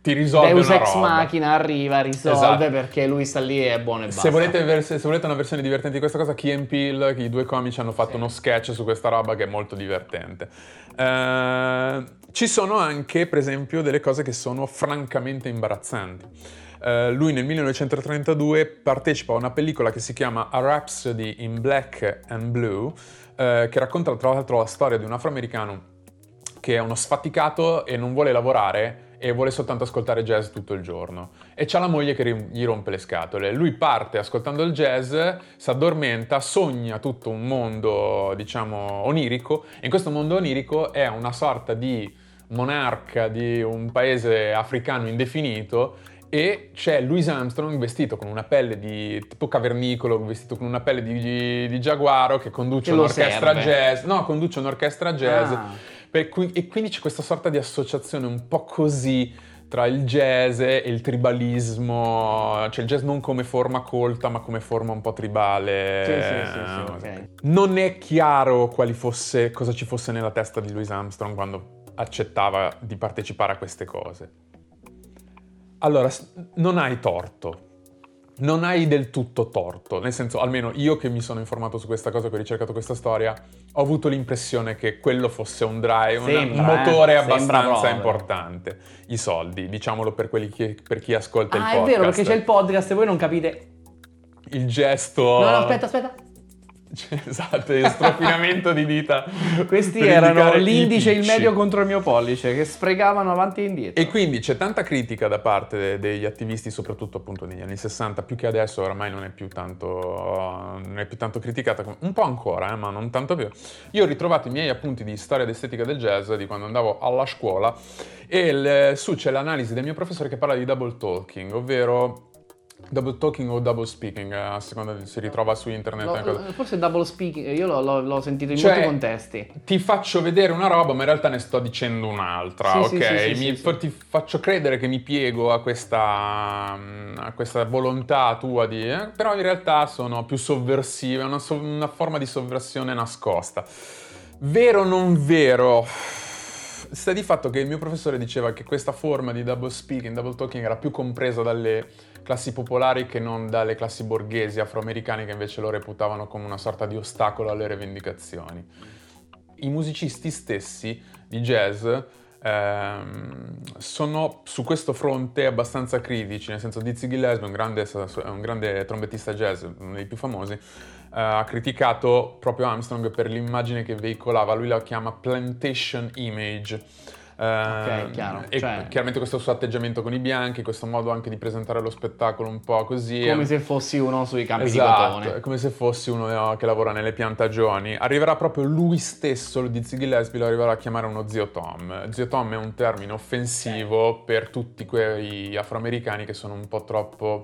ti risolve Deus una ex roba. machina arriva, risolve Esatto. perché lui sta lì e è buono e basta. Se volete, vers- se volete una versione divertente di questa cosa, Key and Peele, i due comici hanno fatto Sì. uno sketch su questa roba che è molto divertente. Eh, ci sono anche, per esempio, delle cose che sono francamente imbarazzanti. Eh, lui nel 1932 partecipa a una pellicola che si chiama A Rhapsody in Black and Blue, eh, che racconta tra l'altro la storia di un afroamericano che è uno sfaticato e non vuole lavorare e vuole soltanto ascoltare jazz tutto il giorno. E c'ha la moglie che gli rompe le scatole. Lui parte ascoltando il jazz, si addormenta, sogna tutto un mondo, diciamo, onirico, e in questo mondo onirico è una sorta di monarca di un paese africano indefinito e c'è Louis Armstrong vestito con una pelle di tipo cavernicolo, vestito con una pelle di, di- giaguaro che conduce Che un'orchestra serve. jazz. No, conduce un'orchestra jazz. Ah. Cui- e quindi c'è questa sorta di associazione un po' così tra il jazz e il tribalismo, cioè il jazz non come forma colta ma come forma un po' tribale. Sì, sì, sì, sì, ok. Non è chiaro quali fosse, cosa ci fosse nella testa di Louis Armstrong quando accettava di partecipare a queste cose. Allora, non hai torto. Non hai del tutto torto, nel senso, almeno io che mi sono informato su questa cosa, che ho ricercato questa storia, ho avuto l'impressione che quello fosse un drive, un- Sembra, un motore eh, abbastanza importante. I soldi, diciamolo per, quelli che- per chi ascolta il Ah, è podcast. vero, perché c'è il podcast e voi non capite. Il gesto... No, no, aspetta, aspetta. esatto, il strofinamento di dita. Questi erano l'indice e il medio contro il mio pollice, che sprecavano avanti e indietro. E quindi c'è tanta critica da parte de- degli attivisti, soprattutto appunto negli anni 60, più che adesso oramai non è più tanto, non è più tanto criticata, come- un po' ancora, eh, ma non tanto più. Io ho ritrovato i miei appunti di storia ed estetica del jazz di quando andavo alla scuola e il- su c'è l'analisi del mio professore che parla di double talking, ovvero double talking o double speaking, eh, a seconda di si ritrova su internet. Lo- una cosa. forse double speaking, io l'ho, l'ho- l'ho sentito in Cioè, molti contesti. Ti faccio vedere una roba, ma in realtà ne sto dicendo un'altra, Sì, ok? sì, sì, Mi-. Ti faccio credere che mi piego a questa, mm, a questa volontà tua di... eh, però in realtà sono più sovversive, una, so- una forma di sovversione nascosta. Vero o non vero? Sta di fatto che il mio professore diceva che questa forma di double speaking, double talking era più compresa dalle classi popolari che non dalle classi borghesi afroamericane che invece lo reputavano come una sorta di ostacolo alle rivendicazioni. I musicisti stessi di jazz ehm, sono su questo fronte abbastanza critici, nel senso Dizzy Gillespie, un grande, un grande trombettista jazz, uno dei più famosi, eh, ha criticato proprio Armstrong per l'immagine che veicolava, lui la chiama plantation image, Ok, chiaro. E Cioè- chiaramente questo suo atteggiamento con i bianchi, questo modo anche di presentare lo spettacolo un po' così. Come se fossi uno sui campi Esatto, di è cotone. come se fossi uno che lavora nelle piantagioni. Arriverà proprio lui stesso, lo di Ziggy Lesby, lo arriverà a chiamare uno zio Tom. Zio Tom è un termine offensivo per tutti quei afroamericani che sono un po' troppo...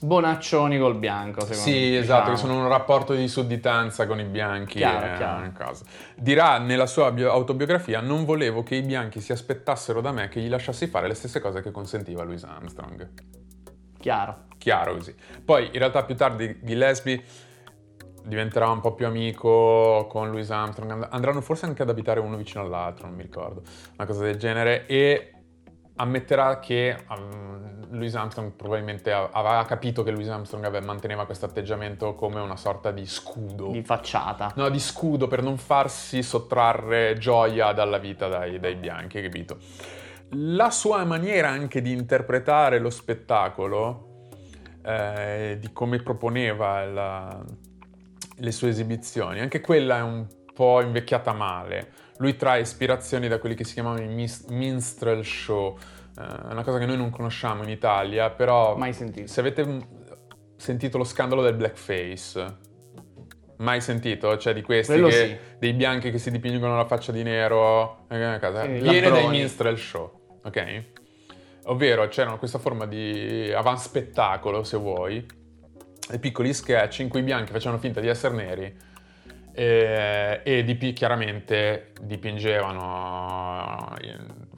Bonaccioni col bianco, secondo me. Sì, esatto, che diciamo. sono in un rapporto di sudditanza con i bianchi. Chiaro, è chiaro. Dirà nella sua bio- autobiografia, non volevo che i bianchi si aspettassero da me che gli lasciassi fare le stesse cose che consentiva Louis Armstrong. Chiaro. chiaro così. Poi in realtà più tardi Gillespie diventerà un po' più amico con Louis Armstrong, and- andranno forse anche ad abitare uno vicino all'altro, non mi ricordo, una cosa del genere, e ammetterà che um, Louis Armstrong probabilmente aveva capito che Louis Armstrong ave- manteneva questo atteggiamento come una sorta di scudo. Di facciata. No, di scudo per non farsi sottrarre gioia dalla vita dai, dai bianchi, capito? La sua maniera anche di interpretare lo spettacolo, eh, di come proponeva la- le sue esibizioni, anche quella è un po' invecchiata male. Lui trae ispirazioni da quelli che si chiamano i mis- minstrel show, eh, una cosa che noi non conosciamo in Italia, però Mai sentito. se avete mm, sentito lo scandalo del blackface, mai sentito? Cioè di questi che- sì. dei bianchi che si dipingono la faccia di nero, eh, cosa? Sì, viene dai minstrel show, ok? Ovvero c'era questa forma di avanspettacolo, se vuoi, dei piccoli sketch in cui i bianchi facevano finta di essere neri eh, e dipi- chiaramente dipingevano,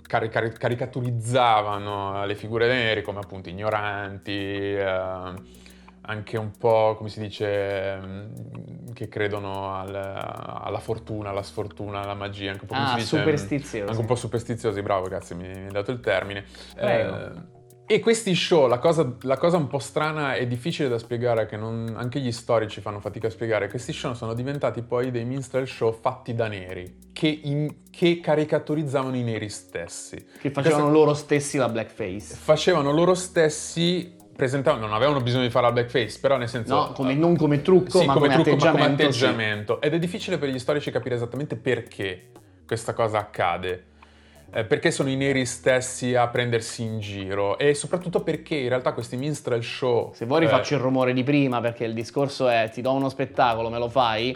cari- cari- caricaturizzavano le figure dei neri come appunto ignoranti, eh, anche un po', come si dice, mm, che credono al- alla fortuna, alla sfortuna, alla magia, anche un po' Ah, mm, superstiziosi. Anche un po' superstiziosi, bravo, grazie, mi mi hai dato il termine. Prego. Eh, e questi show, la cosa, la cosa un po' strana e difficile da spiegare, che non- anche gli storici fanno fatica a spiegare, questi show sono diventati poi dei minstrel show fatti da neri, che, in- che caricaturizzavano i neri stessi. Che facevano loro stessi la blackface. Facevano loro stessi, presentavano, non avevano bisogno di fare la blackface, però nel senso... No, come- non come trucco, sì, ma come come trucco, ma come atteggiamento, sì. atteggiamento. Ed è difficile per gli storici capire esattamente perché questa cosa accade. Eh, perché sono i neri stessi a prendersi in giro e soprattutto perché in realtà questi minstrel show Se vuoi eh, rifaccio il rumore di prima perché il discorso è ti do uno spettacolo, me lo fai?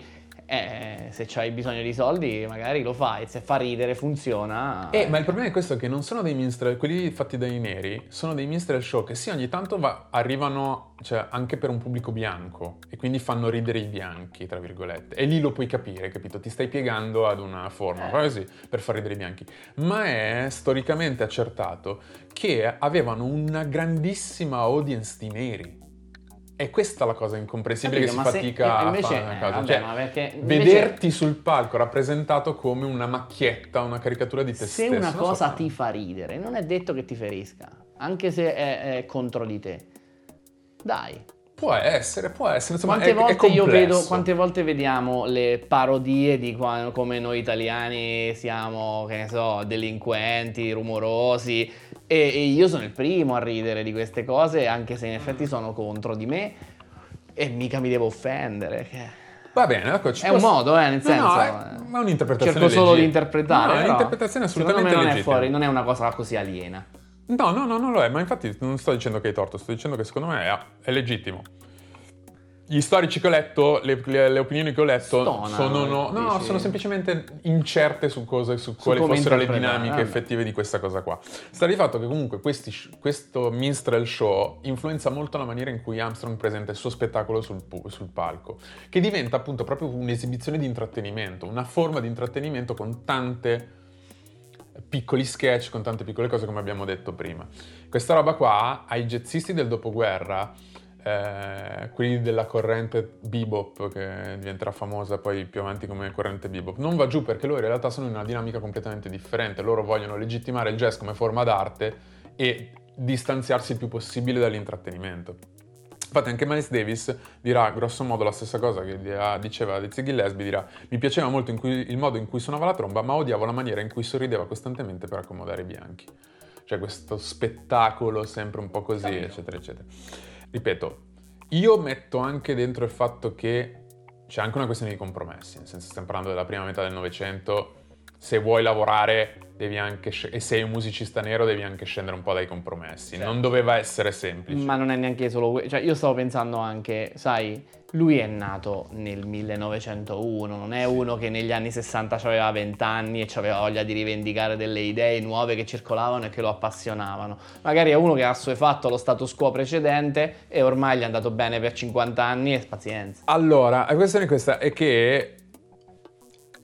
Eh, se c'hai bisogno di soldi magari lo fai, se fa ridere funziona. Eh, ma il problema è questo che non sono dei minstrel, quelli fatti dai neri, sono dei minstrel show che sì, ogni tanto va- arrivano cioè, anche per un pubblico bianco e quindi fanno ridere i bianchi, tra virgolette. E lì lo puoi capire, capito? Ti stai piegando ad una forma, così, per far ridere i bianchi. Ma è storicamente accertato che avevano una grandissima audience di neri. E questa è la cosa incomprensibile Capito, che si se- fatica eh, invece- a fare una eh, cosa. vabbè, Cioè, perché invece- vederti sul palco rappresentato come una macchietta, una caricatura di te se stesso. una non so cosa come. ti fa ridere, non è detto che ti ferisca, anche se è, è contro di te. Dai, Può essere, può essere, insomma, quante è, è volte io complesso. vedo, quante volte vediamo le parodie di come noi italiani siamo, che ne so, delinquenti, rumorosi e, e io sono il primo a ridere di queste cose, anche se in effetti sono contro di me e mica mi devo offendere. che- Va bene, ecco, ci È può- un modo, eh, nel senso. no, è, eh. ma è un'interpretazione Cerco solo di legittima. interpretare. No, è un'interpretazione assolutamente Secondo me non è legittima. fuori, non è una cosa così aliena. No, no, no, non lo è, ma infatti non sto dicendo che hai torto, sto dicendo che secondo me è, è legittimo. Gli storici che ho letto, le, le- le opinioni che ho letto Stonano, sono, no, no, sono semplicemente incerte su, cosa, su quali come fossero le dinamiche vabbè. effettive di questa cosa qua. Sta di fatto che comunque questi questo minstrel show influenza molto la maniera in cui Armstrong presenta il suo spettacolo sul, sul palco, che diventa appunto proprio un'esibizione di intrattenimento, una forma di intrattenimento con tante piccoli sketch, con tante piccole cose come abbiamo detto prima. Questa roba qua ai jazzisti del dopoguerra, eh, quelli della corrente bebop che diventerà famosa poi più avanti come corrente bebop, non va giù perché loro in realtà sono in una dinamica completamente differente, loro vogliono legittimare il jazz come forma d'arte e distanziarsi il più possibile dall'intrattenimento. Infatti anche Miles Davis dirà grosso modo la stessa cosa che diceva di Ziggy Lesby, dirà mi piaceva molto cui- il modo in cui suonava la tromba, ma odiavo la maniera in cui sorrideva costantemente per accomodare i bianchi. Cioè questo spettacolo sempre un po' così, eccetera, eccetera. Ripeto, io metto anche dentro il fatto che c'è anche una questione di compromessi, nel senso stiamo parlando della prima metà del Novecento, se vuoi lavorare devi anche e sei un musicista nero devi anche scendere un po' dai compromessi. Certo. Non doveva essere semplice. Ma non è neanche solo cioè io stavo pensando anche, sai, lui è nato nel 1901, non è uno che negli anni 60 aveva 20 anni e aveva voglia di rivendicare delle idee nuove che circolavano e che lo appassionavano. Magari è uno che ha assuefatto lo status quo precedente e ormai gli è andato bene per 50 anni e pazienza. Allora, la questione è questa, è che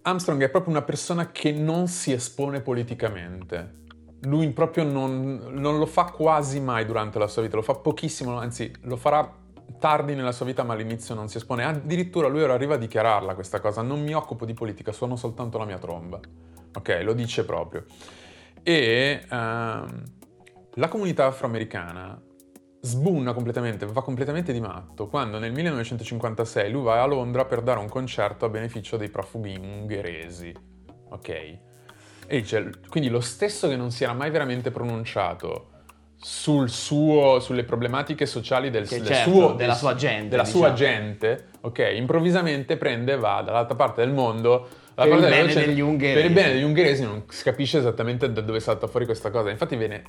Armstrong è proprio una persona che non si espone politicamente. Lui proprio non, non lo fa quasi mai durante la sua vita, lo fa pochissimo, anzi lo farà tardi nella sua vita ma all'inizio non si espone. Addirittura lui ora arriva a dichiararla questa cosa, non mi occupo di politica, suono soltanto la mia tromba. Ok, lo dice proprio. E ehm, la comunità afroamericana sbunna completamente, va completamente di matto quando nel 1956 lui va a Londra per dare un concerto a beneficio dei profughi ungheresi. Ok? E dice, quindi lo stesso che non si era mai veramente pronunciato sul suo, sulle problematiche sociali del, del certo, suo, della del- sua gente, della diciamo. sua gente, ok? Improvvisamente prende e va dall'altra parte del mondo Per il bene degli ungheresi. Per il bene degli ungheresi non si capisce esattamente da dove salta fuori questa cosa. Infatti viene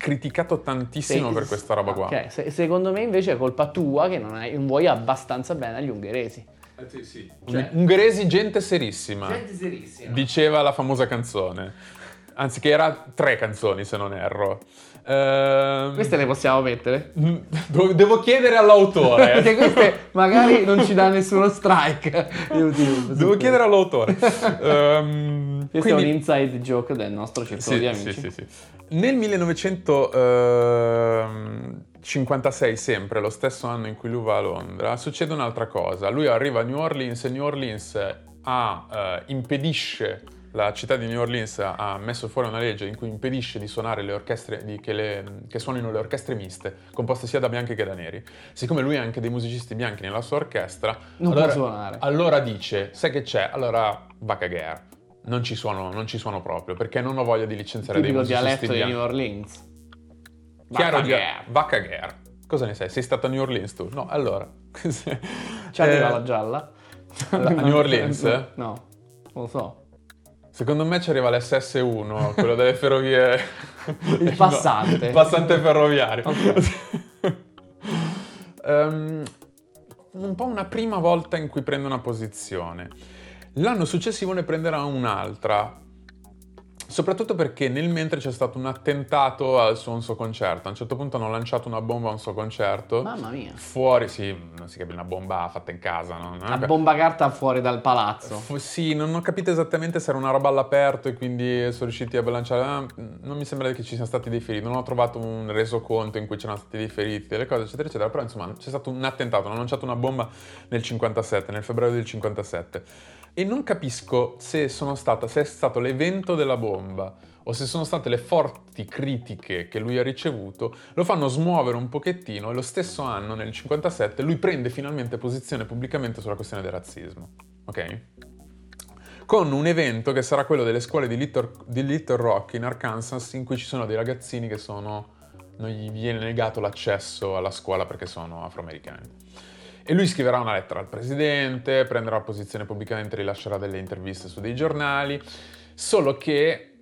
criticato tantissimo Se- per questa roba qua. Ok, se- secondo me invece è colpa tua che non, hai- non vuoi abbastanza bene agli ungheresi. Cioè, ungheresi, gente serissima, serissima. diceva la famosa canzone. Anzi, che era tre canzoni, se non erro. Ehm, Queste le possiamo mettere? Devo devo chiedere all'autore. Perché queste magari non ci dà nessuno strike. di YouTube, Devo chiedere all'autore. Ehm, Questo è un quindi- inside joke del nostro circolo di Sì, amici. sì, sì, sì. Nel 1956, sempre, lo stesso anno in cui lui va a Londra, succede un'altra cosa. Lui arriva a New Orleans e New Orleans ha, eh, impedisce, la città di New Orleans ha messo fuori una legge in cui impedisce di suonare le orchestre, di- che, le- che suonino le orchestre miste, composte sia da bianchi che da neri. Siccome lui ha anche dei musicisti bianchi nella sua orchestra, Non allora, può suonare. allora dice, sai che c'è? Allora va a cagare. Non ci, suono, non ci suono proprio perché non ho voglia di licenziare Tipico dei musicisti dialetto di bianchi. New Orleans. Chiaro di va cagare. Cosa ne sai? Sei stato a New Orleans tu? No, allora. Ci arriva Eh, la gialla. a New Orleans? No, non lo so. Secondo me ci arriva l'SS1, quello delle ferrovie. Il passante. il passante ferroviario. Ok. Ehm, un po' una prima volta in cui prende una posizione. L'anno successivo ne prenderà un'altra. Soprattutto perché nel mentre c'è stato un attentato al suo, un suo concerto. A un certo punto hanno lanciato una bomba a un suo concerto. Mamma mia. Fuori, sì, non si capisce, una bomba fatta in casa. No? Ho cap- bomba carta fuori dal palazzo. Fu- sì, non ho capito esattamente se era una roba all'aperto e quindi sono riusciti a lanciare. ah, non mi sembra che ci siano stati dei feriti. Non ho trovato un resoconto in cui c'erano stati dei feriti, delle cose, eccetera, eccetera. Però insomma c'è stato un attentato. Hanno lanciato una bomba nel 57, nel febbraio del 57. E non capisco se, stata, se è stato l'evento della bomba o se sono state le forti critiche che lui ha ricevuto, lo fanno smuovere un pochettino e lo stesso anno, nel 57, lui prende finalmente posizione pubblicamente sulla questione del razzismo. Ok? Con un evento che sarà quello delle scuole di Little, di Little Rock in Arkansas, in cui ci sono dei ragazzini che sono. non gli viene negato l'accesso alla scuola perché sono afroamericani. E lui scriverà una lettera al presidente, prenderà posizione pubblicamente, rilascerà delle interviste su dei giornali, solo che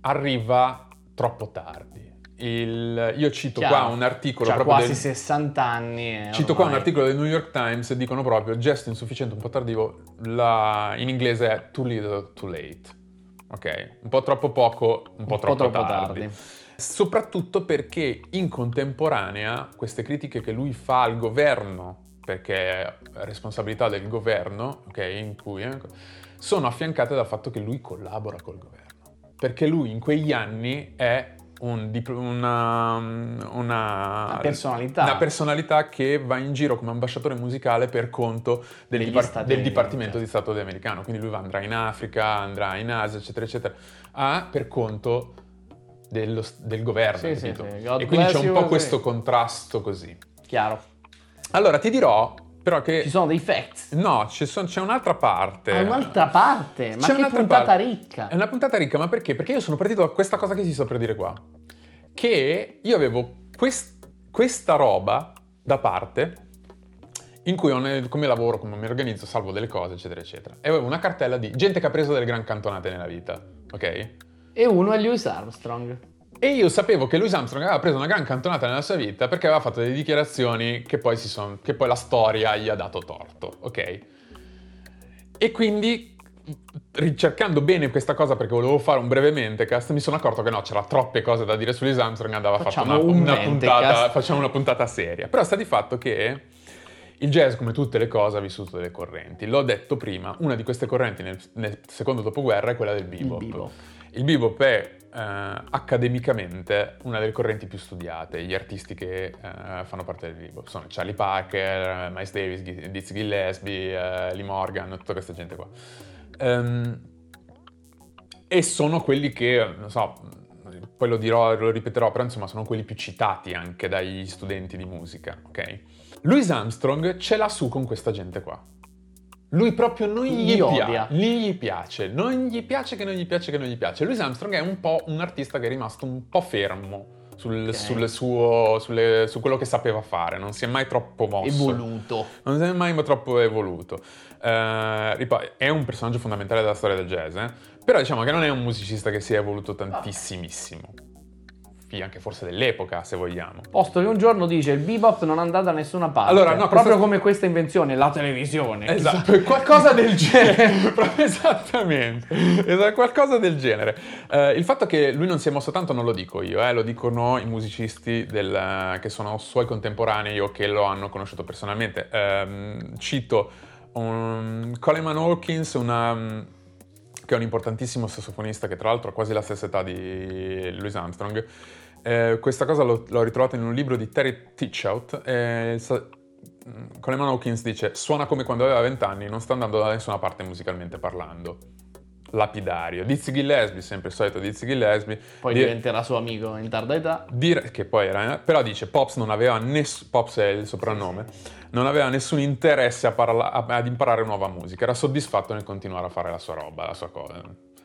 arriva troppo tardi. Il- io cito Chiaro. qua un articolo C'ha proprio quasi del- 60 anni. Cito qua un ormai- articolo del New York Times dicono proprio gesto insufficiente, un po' tardivo, la- in inglese è too little, too late. Ok? Un po' troppo poco, un po' Un troppo, troppo tardi. tardi. Soprattutto perché in contemporanea queste critiche che lui fa al governo, perché è responsabilità del governo, ok, in cui eh, sono affiancate dal fatto che lui collabora col governo. Perché lui in quegli anni è un una, una, Una personalità. una personalità che va in giro come ambasciatore musicale per conto del, dipar- del Dipartimento certo. di Stato americano. Quindi lui andrà in Africa, andrà in Asia, eccetera, eccetera, a, per conto dello- del governo. Sì, sì, capito? sì. E quindi c'è un po' questo contrasto così. Chiaro. Allora ti dirò però che... Ci sono dei facts. No, son- c'è un'altra parte. Ah, un'altra parte. Ma C'è che puntata parte. ricca. È una puntata ricca, ma perché? Perché io sono partito da questa cosa che ti sto per dire qua. Che io avevo quest- questa roba da parte in cui ho- come lavoro, come mi organizzo, salvo delle cose, eccetera, eccetera. E avevo una cartella di gente che ha preso delle gran cantonate nella vita, ok? E uno è Lewis Armstrong. E io sapevo che Louis Armstrong aveva preso una gran cantonata nella sua vita perché aveva fatto delle dichiarazioni che poi, si son- che poi la storia gli ha dato torto, ok? E quindi, ricercando bene questa cosa perché volevo fare un breve mentecast, mi sono accorto che no, c'era troppe cose da dire su Louis Armstrong, andava fatta una, un una puntata, facciamo una puntata seria. Però sta di fatto che il jazz, come tutte le cose, ha vissuto delle correnti. L'ho detto prima, una di queste correnti nel, nel secondo dopoguerra è quella del bebop. Il bebop è eh, accademicamente una delle correnti più studiate. Gli artisti che eh, fanno parte del bebop sono Charlie Parker, eh, Miles Davis, Dizzy Gillespie, eh, Lee Morgan, tutta questa gente qua. Ehm, e sono quelli che, non so, poi lo dirò, lo ripeterò, però insomma sono quelli più citati anche dagli studenti di musica, ok? Louis Armstrong ce l'ha su con questa gente qua. Lui proprio non gli, Li pia- gli piace, non gli piace che non gli piace che non gli piace. Louis Armstrong è un po' un artista che è rimasto un po' fermo sul, Ok. sul suo, sulle- su quello che sapeva fare, non si è mai troppo mosso. Evoluto. Non si è mai troppo evoluto. Ripa- è un personaggio fondamentale della storia del jazz, eh? però diciamo che non è un musicista che si è evoluto tantissimissimo. Sì, anche forse dell'epoca, se vogliamo. Posto che un giorno dice il bebop non è andato da nessuna parte. Allora, no, proprio questa- come questa invenzione, la televisione. Esatto, qualcosa del genere. Esattamente, Esatto, qualcosa del genere. Eh, il fatto che lui non si è mosso tanto non lo dico io, eh, lo dicono i musicisti del- che sono suoi contemporanei o che lo hanno conosciuto personalmente. Ehm, cito un Coleman Hawkins, una- che è un importantissimo sassofonista che tra l'altro ha quasi la stessa età di Louis Armstrong. Eh, questa cosa l'ho, l'ho ritrovata in un libro di Terry Teachout. eh, sa- Coleman Hawkins dice suona come quando aveva 20 anni, non sta andando da nessuna parte musicalmente parlando. Lapidario. Dizzy Gillespie, sempre il solito Dizzy Gillespie. Poi di- diventerà suo amico in tarda età. dire che poi era, però dice Pops non aveva nessun, Pops è il soprannome, non aveva nessun interesse a parla- a- ad imparare nuova musica, era soddisfatto nel continuare a fare la sua roba, la sua cosa,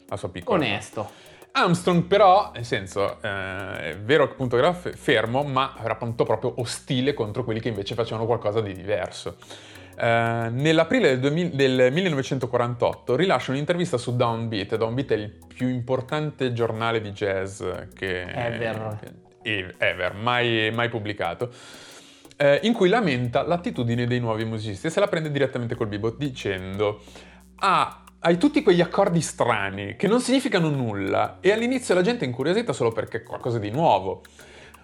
la sua piccola. Onesto. Armstrong però, nel senso, eh, è vero che appunto era fe- fermo, ma era appunto proprio ostile contro quelli che invece facevano qualcosa di diverso. Eh, nell'aprile del, 2000 del 1948 rilascia un'intervista su Downbeat. Downbeat è il più importante giornale di jazz che Ever. che- ever, mai, mai pubblicato. eh, in cui lamenta l'attitudine dei nuovi musicisti e se la prende direttamente col bebop dicendo "Ah, hai tutti quegli accordi strani che non significano nulla e all'inizio la gente è incuriosita solo perché è qualcosa di nuovo,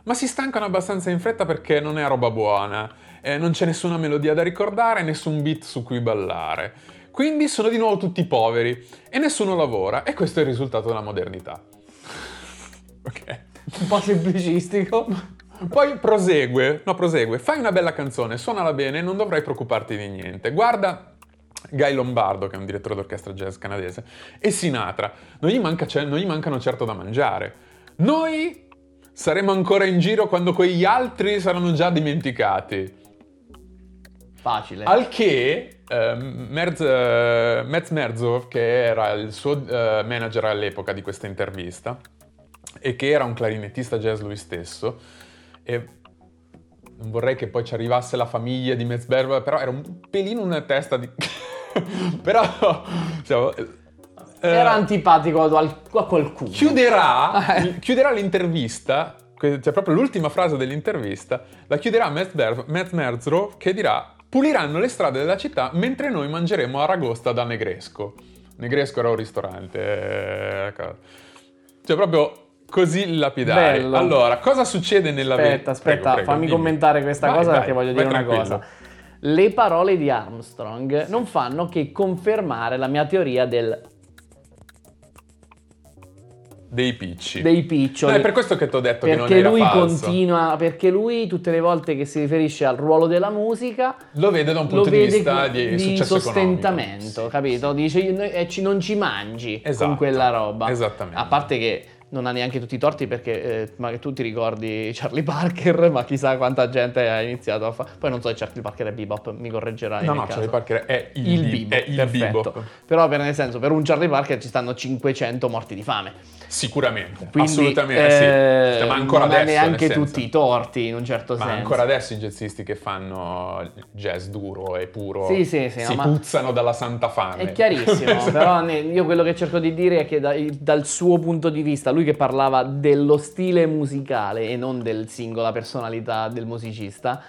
ma si stancano abbastanza in fretta perché non è roba buona, eh, non c'è nessuna melodia da ricordare, nessun beat su cui ballare. Quindi sono di nuovo tutti poveri e nessuno lavora e questo è il risultato della modernità. ok. Un po' semplicistico. Poi prosegue, no prosegue, fai una bella canzone, suonala bene, non dovrai preoccuparti di niente. Guarda Guy Lombardo, che è un direttore d'orchestra jazz canadese, e Sinatra, non gli, manca- non gli mancano certo da mangiare. Noi saremo ancora in giro quando quegli altri saranno già dimenticati. Facile. Al che eh, Merz, eh, Metz Merzov, che era il suo eh, manager all'epoca di questa intervista, e che era un clarinettista jazz lui stesso, e non vorrei che poi ci arrivasse la famiglia di Metz Merzov, però era un pelino una testa di... però... diciamo, eh, Era antipatico al- a qualcuno. chiuderà, Eh. chiuderà l'intervista, cioè proprio l'ultima frase dell'intervista, la chiuderà Matt, Ber- Matt Merzrow che dirà puliranno le strade della città mentre noi mangeremo aragosta da Negresco. Negresco era un ristorante. eh, ecco. Cioè proprio così lapidari. Bello. Allora, cosa succede nella vita? Aspetta, aspetta, fammi commentare questa cosa perché voglio dire una cosa. Le parole di Armstrong non fanno che confermare la mia teoria del- Dei picci. dei piccioli. No, è per questo che ti ho detto che non perché lui falso. continua, perché lui tutte le volte che si riferisce al ruolo della musica Lo vede da un punto di vista di, successo sostentamento. Sì. capito? Dice "Noi- eh, non ci mangi Esatto, con quella roba. esattamente. A parte che non ha neanche tutti i torti perché eh, ma tu ti ricordi Charlie Parker, ma chissà quanta gente ha iniziato a fare. Poi non so se Charlie Parker è bebop, mi correggerai. No, no, caso. Charlie Parker è il, il bebop, è il perfetto. bebop. Però per nel senso, per un Charlie Parker ci stanno 500 morti di fame. Sicuramente, Quindi, assolutamente eh, sì. Ma ancora non ha adesso, neanche nel senso. tutti i torti in un certo Ma senso. ancora adesso i jazzisti che fanno jazz duro e puro Sì, sì, sì, si no, ma- puzzano dalla santa fame. È chiarissimo, però io quello che cerco di dire è che da- dal suo punto di vista, lui che parlava dello stile musicale e non del singola personalità del musicista,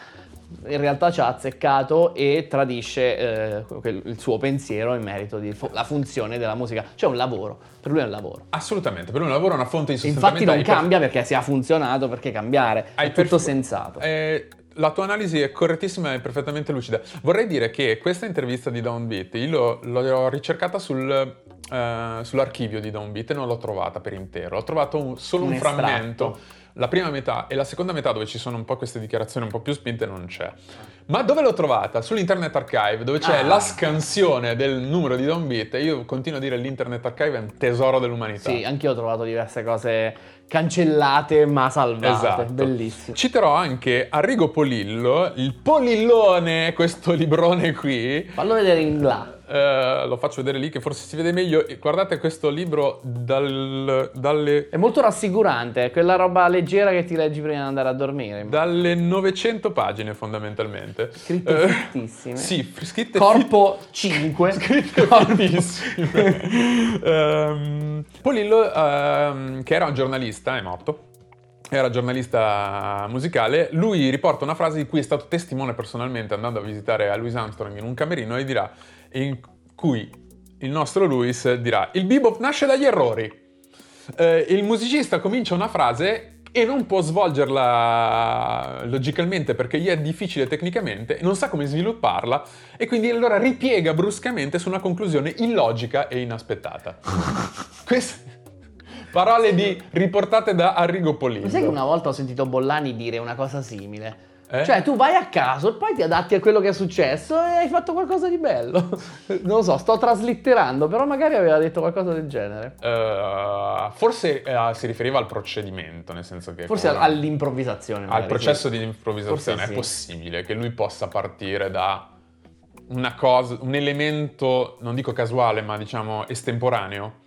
in realtà ci ha azzeccato e tradisce eh, il suo pensiero in merito alla funzione della musica. Cioè un lavoro, per lui è un lavoro. Assolutamente, per lui un lavoro è una fonte di sostentamento. infatti non Hai per- cambia perché se ha funzionato, perché cambiare? hai È tutto sensato. Eh, la tua analisi è correttissima e perfettamente lucida. Vorrei dire che questa intervista di Downbeat, io l'ho, ricercata sul, eh, sull'archivio di Downbeat e non l'ho trovata per intero. Ho trovato un- solo un, Un frammento. La prima metà e la seconda metà dove ci sono un po' queste dichiarazioni un po' più spinte non c'è. Ma dove l'ho trovata? Sull'Internet Archive, dove c'è Ah. la scansione del numero di Downbeat e io continuo a dire l'Internet Archive è un tesoro dell'umanità. Sì, anch'io ho trovato diverse cose cancellate ma salvate. Esatto. Bellissimo. Citerò anche Arrigo Polillo, il Polillone, questo librone qui. Fallo vedere in là. Eh, lo faccio vedere lì che forse si vede meglio. Guardate questo libro dal- dalle, È molto rassicurante, è quella roba leggera che ti leggi prima di andare a dormire. dalle 900 pagine fondamentalmente. Scritte Eh, fittissime. Sì, scritte Corpo 5. Scritte fittissime. Ehm, Polillo, ehm, che era un giornalista, è morto. Era giornalista musicale. Lui riporta una frase di cui è stato testimone personalmente andando a visitare a Louis Armstrong in un camerino e dirà, in cui il nostro Louis dirà: Il bebop nasce dagli errori. Eh, il musicista comincia una frase e non può svolgerla logicamente perché gli è difficile tecnicamente, non sa come svilupparla e quindi allora ripiega bruscamente su una conclusione illogica e inaspettata. Queste parole di, riportate da Arrigo. Ma sai che una volta ho sentito Bollani dire una cosa simile? Eh? Cioè, tu vai a caso e poi ti adatti a quello che è successo e hai fatto qualcosa di bello. non lo so, sto traslitterando, però magari aveva detto qualcosa del genere. Eh, forse eh, si riferiva al procedimento, nel senso che... Forse ora- all'improvvisazione. al magari, processo sì. di improvvisazione Forse è sì. possibile che lui possa partire da una cosa, un elemento, non dico casuale, ma diciamo estemporaneo,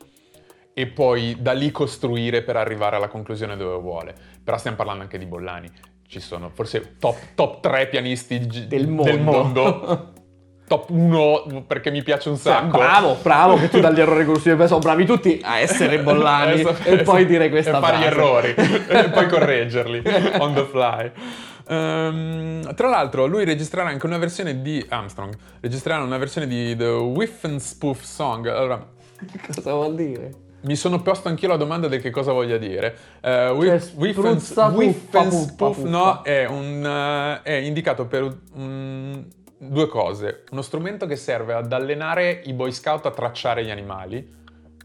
e poi da lì costruire per arrivare alla conclusione dove vuole. Però stiamo parlando anche di Bollani. Ci sono forse top, top 3 pianisti gi- Del mondo. mondo. top 1 perché mi piace un sacco. bravo, bravo che tu dagli errori costruttivi sono bravi tutti a essere Bollani e poi dire questa e fare gli frase. errori e poi correggerli on the fly. Ehm, tra l'altro, lui registrerà anche una versione di Armstrong. Registrerà una versione di The Whiff and Spoof Song. Allora, Cosa vuol dire? Mi sono posto anch'io la domanda del che cosa voglia dire. Eh, whiff, Cioè, whiff puffa. no, è, un, eh, è indicato per un- due cose. Uno strumento che serve ad allenare i boy scout a tracciare gli animali.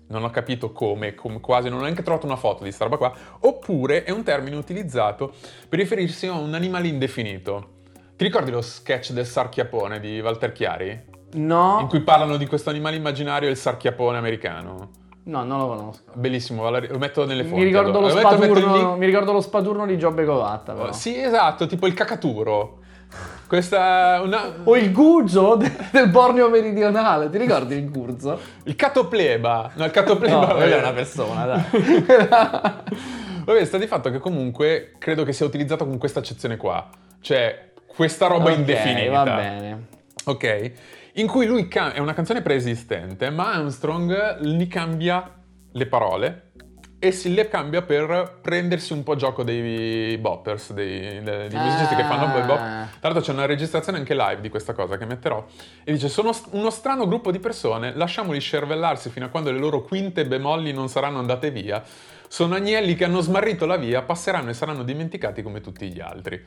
Non ho capito come, come quasi, non ho neanche trovato una foto di sta roba qua. Oppure è un termine utilizzato per riferirsi a un animale indefinito. Ti ricordi lo sketch del sarchiapone di Walter Chiari? No, In cui parlano di questo animale immaginario, il sarchiapone americano. No, non lo conosco. Bellissimo, lo metto nelle fonti. Mi ricordo, allora. lo Lo metto- metto spaturno, link. mi ricordo lo spaturno di Giobbe Covatta. Però. Sì, esatto, tipo il cacaturo. Questa una... O il Guzzo de- del Borneo meridionale, ti ricordi il Guzzo? Il catopleba. No, il catopleba No, quella è una persona, dai. Vabbè, sta di fatto che comunque credo che sia utilizzato con questa accezione qua. Cioè, questa roba Ok, indefinita. va bene. Ok? In cui lui ca- è una canzone preesistente, ma Armstrong gli cambia le parole e si le cambia per prendersi un po' gioco dei boppers, dei, dei- dei musicisti che fanno Ah. bop. Tra l'altro c'è una registrazione anche live di questa cosa che metterò. E dice, sono uno strano gruppo di persone, lasciamoli scervellarsi fino a quando le loro quinte bemolli non saranno andate via. Sono agnelli che hanno smarrito la via, passeranno e saranno dimenticati come tutti gli altri.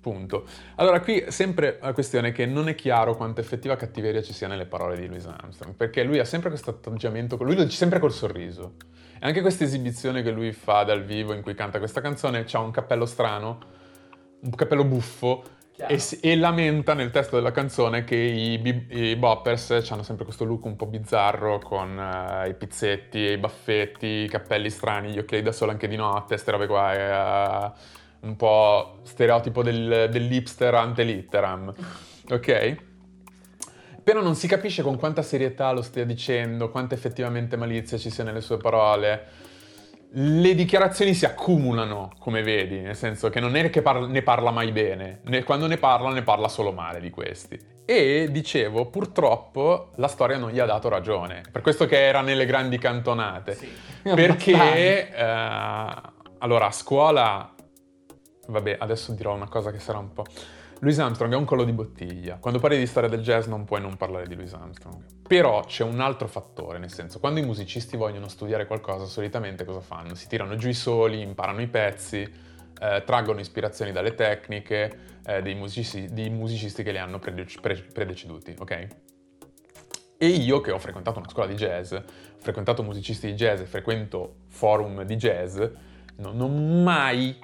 Punto. Allora, qui sempre la questione è che non è chiaro quanta effettiva cattiveria ci sia nelle parole di Louis Armstrong, perché lui ha sempre questo atteggiamento, lui lo dice sempre col sorriso. E anche questa esibizione che lui fa dal vivo in cui canta questa canzone, ha un cappello strano, un cappello buffo, e, e, lamenta nel testo della canzone che i, i boppers hanno sempre questo look un po' bizzarro con uh, i pizzetti, i baffetti, i cappelli strani, gli occhiali da sole anche di notte, queste robe qua. È, uh, un po' stereotipo del, dell'hipster ante litteram. Ok? Però non si capisce con quanta serietà lo stia dicendo, quanta effettivamente malizia ci sia nelle sue parole le dichiarazioni si accumulano, come vedi, nel senso che non è che par- ne parla mai bene, ne- quando ne parla ne parla solo male di questi. E dicevo, purtroppo la storia non gli ha dato ragione, per questo che era nelle grandi cantonate. Sì. Perché, eh, allora, a scuola, vabbè, adesso dirò una cosa che sarà un po'... Louis Armstrong è un collo di bottiglia. Quando parli di storia del jazz non puoi non parlare di Louis Armstrong. Però c'è un altro fattore, nel senso, quando i musicisti vogliono studiare qualcosa, solitamente cosa fanno? Si tirano giù i soli, imparano i pezzi, eh, traggono ispirazioni dalle tecniche eh, dei, musicisti, dei, musicisti, che li hanno prede- pre- predeceduti, ok? E io che ho frequentato una scuola di jazz, ho frequentato musicisti di jazz e frequento forum di jazz, non ho mai,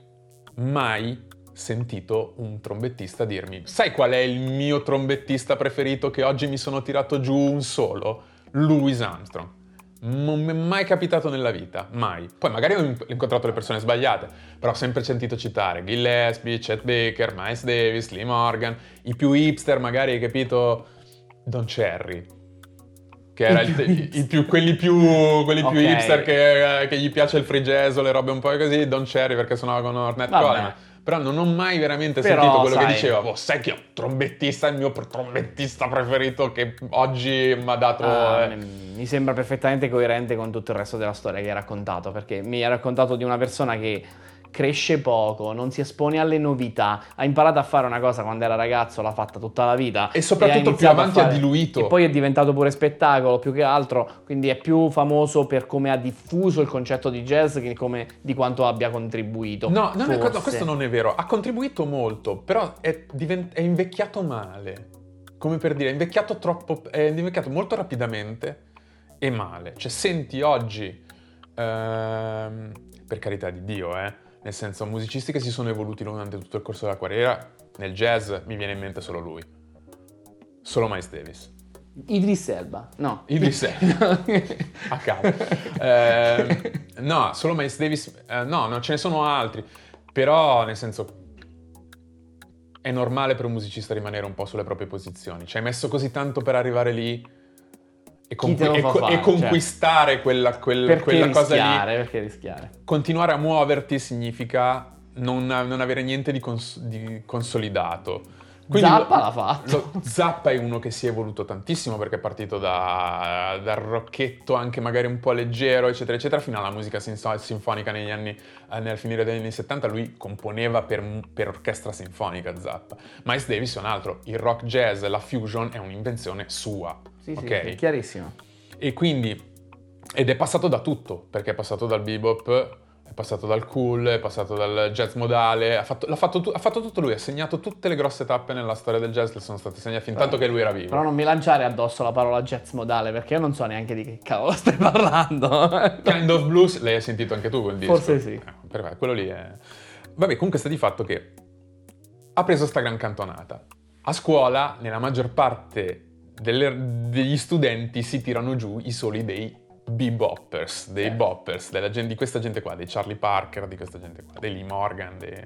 mai sentito un trombettista dirmi sai qual è il mio trombettista preferito che oggi mi sono tirato giù un solo? Louis Armstrong. Non mi è mai capitato nella vita, mai. Poi magari ho incontrato le persone sbagliate, però ho sempre sentito citare Gillespie, Chet Baker, Miles Davis, Lee Morgan, i più hipster magari, hai capito? Don Cherry, che era il, il, il più, quelli più, quelli okay. più hipster che, che, gli piace il free jazz o le robe un po' così, Don Cherry perché suonava con Ornette Coleman però non ho mai veramente Però, sentito quello sai... che diceva, oh, sai che ho trombettista, il mio trombettista preferito che oggi mi ha dato... Uh, eh. Mi sembra perfettamente coerente con tutto il resto della storia che hai raccontato, perché mi hai raccontato di una persona che cresce poco, non si espone alle novità, ha imparato a fare una cosa quando era ragazzo, l'ha fatta tutta la vita. E soprattutto e più avanti ha diluito. E poi è diventato pure spettacolo più che altro, quindi è più famoso per come ha diffuso il concetto di jazz che come di quanto abbia contribuito. No, non è, questo non è vero, ha contribuito molto, però è, divent... è invecchiato male. Come per dire, è invecchiato troppo, è invecchiato molto rapidamente e male. Cioè senti oggi, ehm, per carità di Dio, eh, nel senso, musicisti che si sono evoluti durante tutto il corso della carriera, nel jazz mi viene in mente solo lui. Solo Miles Davis. Idris Elba, no. Idris Elba, a caso. Eh, no, solo Miles Davis, eh, no, non ce ne sono altri. Però, nel senso, è normale per un musicista rimanere un po' sulle proprie posizioni. Ci hai messo così tanto per arrivare lì e, con- e, co- e, conquistare cioè. quella, quel, quella cosa lì. Perché rischiare? Continuare a muoverti significa non, non avere niente di, cons- di consolidato. Quindi Zappa lo, l'ha fatto. Lo, Zappa è uno che si è evoluto tantissimo perché è partito da, dal rocchetto anche magari un po' leggero, eccetera, eccetera, fino alla musica sinfonica negli anni, eh, nel finire degli anni 70. Lui componeva per, per, orchestra sinfonica Zappa. Miles Davis è un altro. Il rock jazz, la fusion è un'invenzione sua. Sì, okay? sì, chiarissimo. E quindi, ed è passato da tutto, perché è passato dal bebop, è passato dal cool, è passato dal jazz modale, ha fatto, fatto, ha fatto, tutto lui, ha segnato tutte le grosse tappe nella storia del jazz, le sono state segnate fin tanto che lui era vivo. Però non mi lanciare addosso la parola jazz modale, perché io non so neanche di che cavolo stai parlando. kind of Blues, l'hai sentito anche tu quel disco? Forse sì. Eh, perfetto, quello lì è... Vabbè, comunque sta di fatto che ha preso sta gran cantonata. A scuola, nella maggior parte delle, degli studenti si tirano giù i soli dei beboppers, dei eh. boppers, gente, di questa gente qua, dei Charlie Parker, di questa gente qua, dei Lee Morgan. Dei...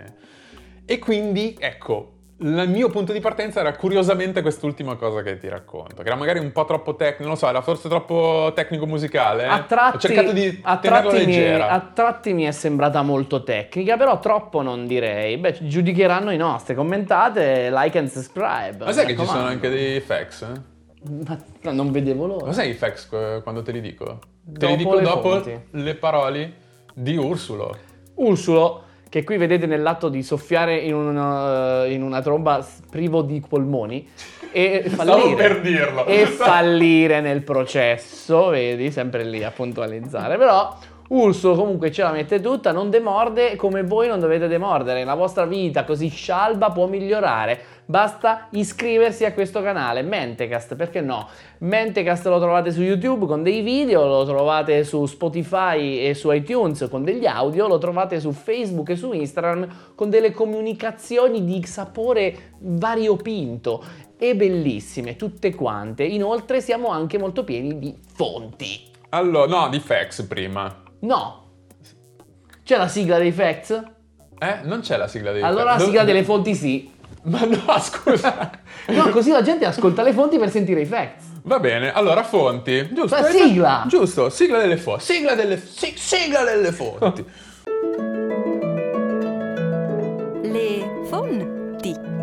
E quindi, ecco, il mio punto di partenza era curiosamente quest'ultima cosa che ti racconto, che era magari un po' troppo tecnico, non lo so, era forse troppo tecnico-musicale. A tratti, Ho cercato di a tratti, mi, a tratti mi è sembrata molto tecnica, però troppo non direi. Beh, giudicheranno i nostri, commentate, like and subscribe. Ma sai che ci sono anche dei effects? Eh? Ma non vedevo l'ora. Cos'è i facts quando te li dico? Te dopo li dico le dopo fonti. le parole di Ursulo. Ursulo, che qui vedete nell'atto di soffiare in una, in una tromba privo di polmoni e fallire. per dirlo. E fallire nel processo, vedi, sempre lì a puntualizzare. Però Urso comunque ce la mette tutta, non demorde come voi non dovete demordere. La vostra vita così scialba può migliorare. Basta iscriversi a questo canale, Mentecast, perché no? Mentecast lo trovate su YouTube con dei video, lo trovate su Spotify e su iTunes con degli audio, lo trovate su Facebook e su Instagram con delle comunicazioni di sapore variopinto e bellissime, tutte quante. Inoltre siamo anche molto pieni di fonti. Allora, no, di facts prima. No. C'è la sigla dei facts? Eh, non c'è la sigla dei Allora la facts. sigla delle fonti sì. Ma no, scusa. No, così la gente ascolta le fonti per sentire i facts. Va bene, allora fonti. Giusto. Hai sigla! Giusto, sigla delle fonti. Sigla delle, si- sigla delle fonti. Le fonti.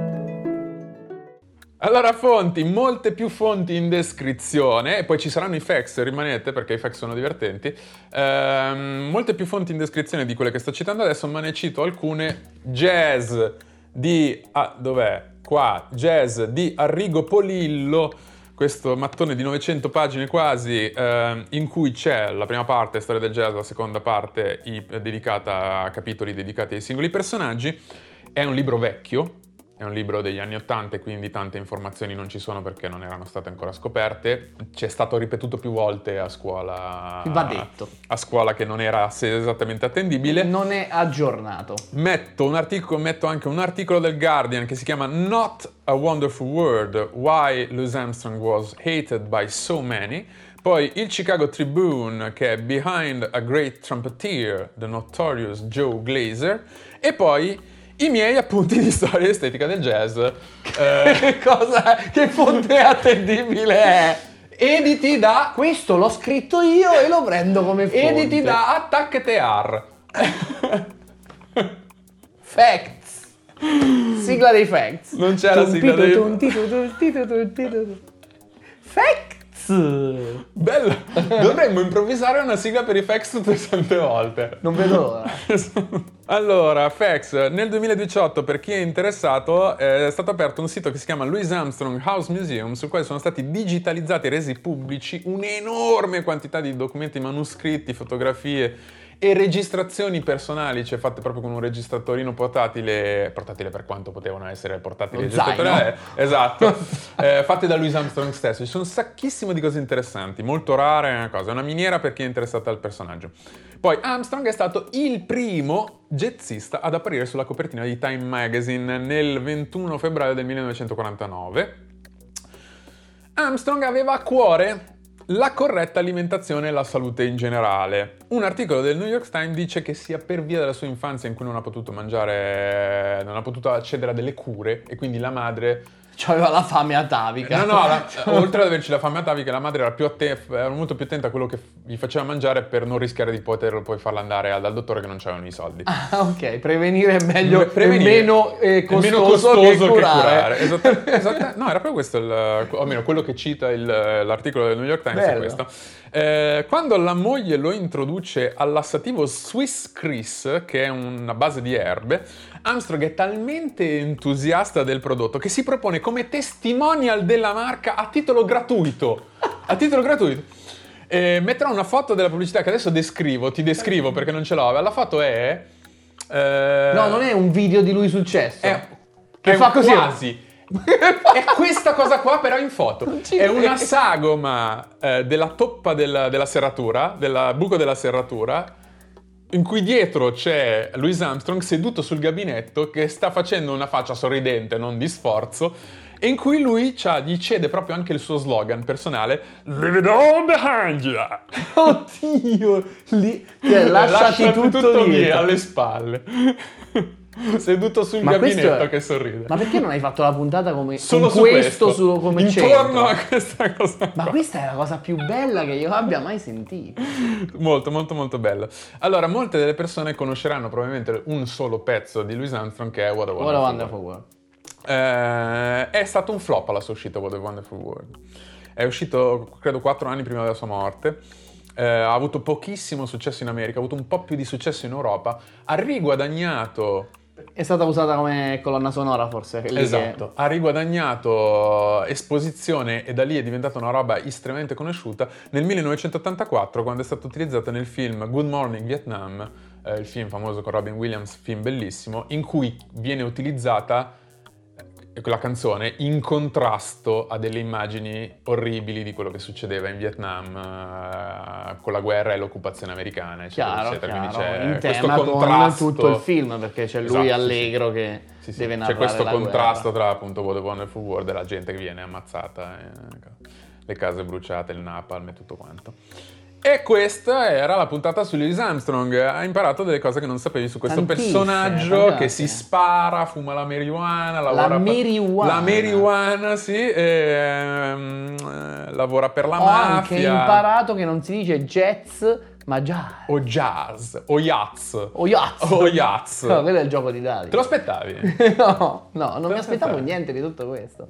Allora, fonti, molte più fonti in descrizione, e poi ci saranno i facts, rimanete perché i facts sono divertenti. Ehm, molte più fonti in descrizione di quelle che sto citando adesso, ma ne cito alcune. Jazz di. Ah, dov'è? Qua, jazz di Arrigo Polillo. Questo mattone di 900 pagine quasi, ehm, in cui c'è la prima parte, storia del jazz, la seconda parte, i- dedicata a capitoli dedicati ai singoli personaggi. È un libro vecchio, è un libro degli anni Ottanta, quindi tante informazioni non ci sono perché non erano state ancora scoperte. Ci è stato ripetuto più volte a scuola. Va detto. A scuola che non era esattamente attendibile. Non è aggiornato. Metto, un articolo, metto anche un articolo del Guardian che si chiama Not a Wonderful World, Why Louis Armstrong Was Hated by So Many. Poi il Chicago Tribune che è Behind a Great Trumpeter, The Notorious Joe Glazer. E poi i miei appunti di storia estetica del jazz. eh, Che cosa? Che fonte attendibile è? editi da... Questo l'ho scritto io e lo prendo come fonte. Editi da Attack TR. Facts. Sigla dei facts. Non c'è la sigla dei- dei... Bello! Dovremmo improvvisare una sigla per i facts tutte le sante volte. Non vedo l'ora. Allora, Fax, nel 2018 per chi è interessato è stato aperto un sito che si chiama Louis Armstrong House Museum sul quale sono stati digitalizzati e resi pubblici un'enorme quantità di documenti manoscritti, fotografie e registrazioni personali, cioè fatte proprio con un registratorino portatile, portatile per quanto potevano essere portatili registratori, eh, esatto, eh, fatte da Louis Armstrong stesso. Ci sono un sacchissimo di cose interessanti, molto rare è una cosa, è una miniera per chi è interessato al personaggio. Poi Armstrong è stato il primo jazzista ad apparire sulla copertina di Time Magazine nel 21 febbraio del 1949. Armstrong aveva a cuore la corretta alimentazione e la salute in generale. Un articolo del New York Times dice che sia per via della sua infanzia in cui non ha potuto mangiare, non ha potuto accedere a delle cure e quindi la madre C'aveva la fame atavica. No, no, la- oltre ad averci la fame atavica, la madre era, più atte- era molto più attenta a quello che gli faceva mangiare per non rischiare di poterlo poi farla andare al- dal dottore che non c'avevano i soldi. Ah, ok, prevenire è meglio, Prevenire. è meno, eh, È costoso, meno costoso che curare. Esatta- esatta- no, era proprio questo, il, o almeno quello che cita il- l'articolo del New York Times è Bello. questo. Eh, quando la moglie lo introduce al lassativo Swiss Chris, che è una base di erbe, Armstrong è talmente entusiasta del prodotto che si propone come testimonial della marca a titolo gratuito. A titolo gratuito. Eh, metterò una foto della pubblicità che adesso descrivo, ti descrivo perché non ce l'ho. La foto è... eh, No, non è un video di lui sul cesso. è, che è fa così. quasi. è questa cosa qua però in foto. È una sagoma eh, della toppa della, della serratura, del buco della serratura, in cui dietro c'è Louis Armstrong seduto sul gabinetto che sta facendo una faccia sorridente, non di sforzo, e in cui lui gli cede proprio anche il suo slogan personale Leave it all behind you! Oddio, lì, cioè, lasciati tutto, lì dietro. alle spalle. Seduto sul Ma gabinetto è- che sorride. Ma perché non hai fatto la puntata come Solo su questo, questo, su- come intorno centro? a questa cosa. Ma qua. questa è la cosa più bella che io abbia mai sentito. Molto, molto, molto bello. Allora, molte delle persone conosceranno probabilmente un solo pezzo di Louis Armstrong che è What a Wonderful, What a World. wonderful world. Eh, è stato un flop alla sua uscita What a Wonderful World. È uscito, credo, quattro anni prima della sua morte. Eh, ha avuto pochissimo successo in America, ha avuto un po' più di successo in Europa. Ha riguadagnato È stata usata come colonna sonora forse. lì che- Esatto, ha riguadagnato esposizione e da lì è diventata una roba estremamente conosciuta nel 1984 quando è stata utilizzata nel film Good Morning Vietnam, eh, il film famoso con Robin Williams, film bellissimo, in cui viene utilizzata eh, la canzone in contrasto a delle immagini orribili di quello che succedeva in Vietnam eh, con la guerra e l'occupazione americana, eccetera, Chiaro, eccetera. chiaro. Quindi c'è in questo tema con contrasto- tutto il film perché c'è lui Esatto, sì, allegro che sì, sì. deve C'è narrare questo la contrasto guerra. tra appunto What a Wonderful World e la gente che viene ammazzata, e, le case bruciate, il napalm e tutto quanto. E questa era la puntata su Louis Armstrong. Hai imparato delle cose che non sapevi su questo Tantissime, personaggio che tantissime. si spara, fuma la marijuana, lavora per- marijuana. La marijuana, sì, ehm, eh, lavora per la Ho anche mafia. imparato che non si dice jazz ma jazz. O jazz, o jazz. O jazz. O jazz. No, quello è il gioco di dadi. Te lo aspettavi? no, no, non mi aspettavo niente di tutto questo.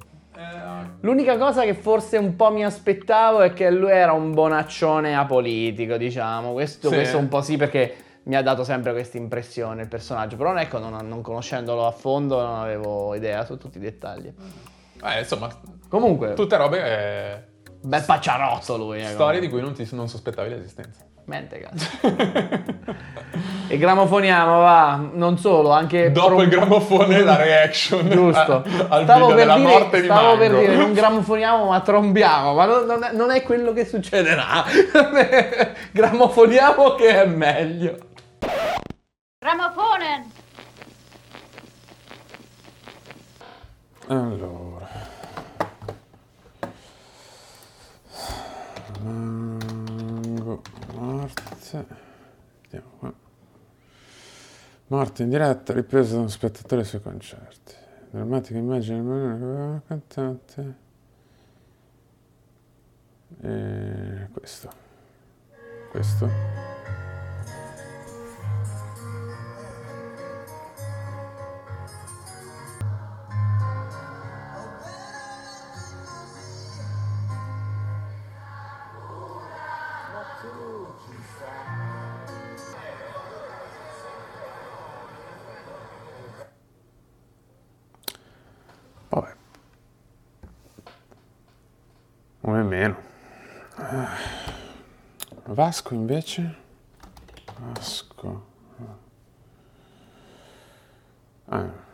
L'unica cosa che forse un po' mi aspettavo è che lui era un bonaccione apolitico, diciamo. Questo, Sì. questo un po' sì perché mi ha dato sempre questa impressione il personaggio. Però ecco, non, non conoscendolo a fondo non avevo idea su tutti i dettagli. eh, insomma, Comunque, tutte robe... eh, bel pacciarotto lui. eh, Storie di cui non, ti, non sospettavi l'esistenza. Mente, cazzo. e gramofoniamo, va. Non solo, anche... Dopo pro- il gramofone la reaction Giusto. a- stavo per, dire, morte di stavo per dire, non gramofoniamo ma trombiamo, ma non, non è, non è quello che succederà. gramofoniamo che è meglio. Grammofonen! Allora. Mango, morte. Vediamo qua. Morte in diretta, ripresa da uno spettatore sui concerti. Drammatica immagine del cantante. E questo. Questo. Vasco invece? Vasco. Ah.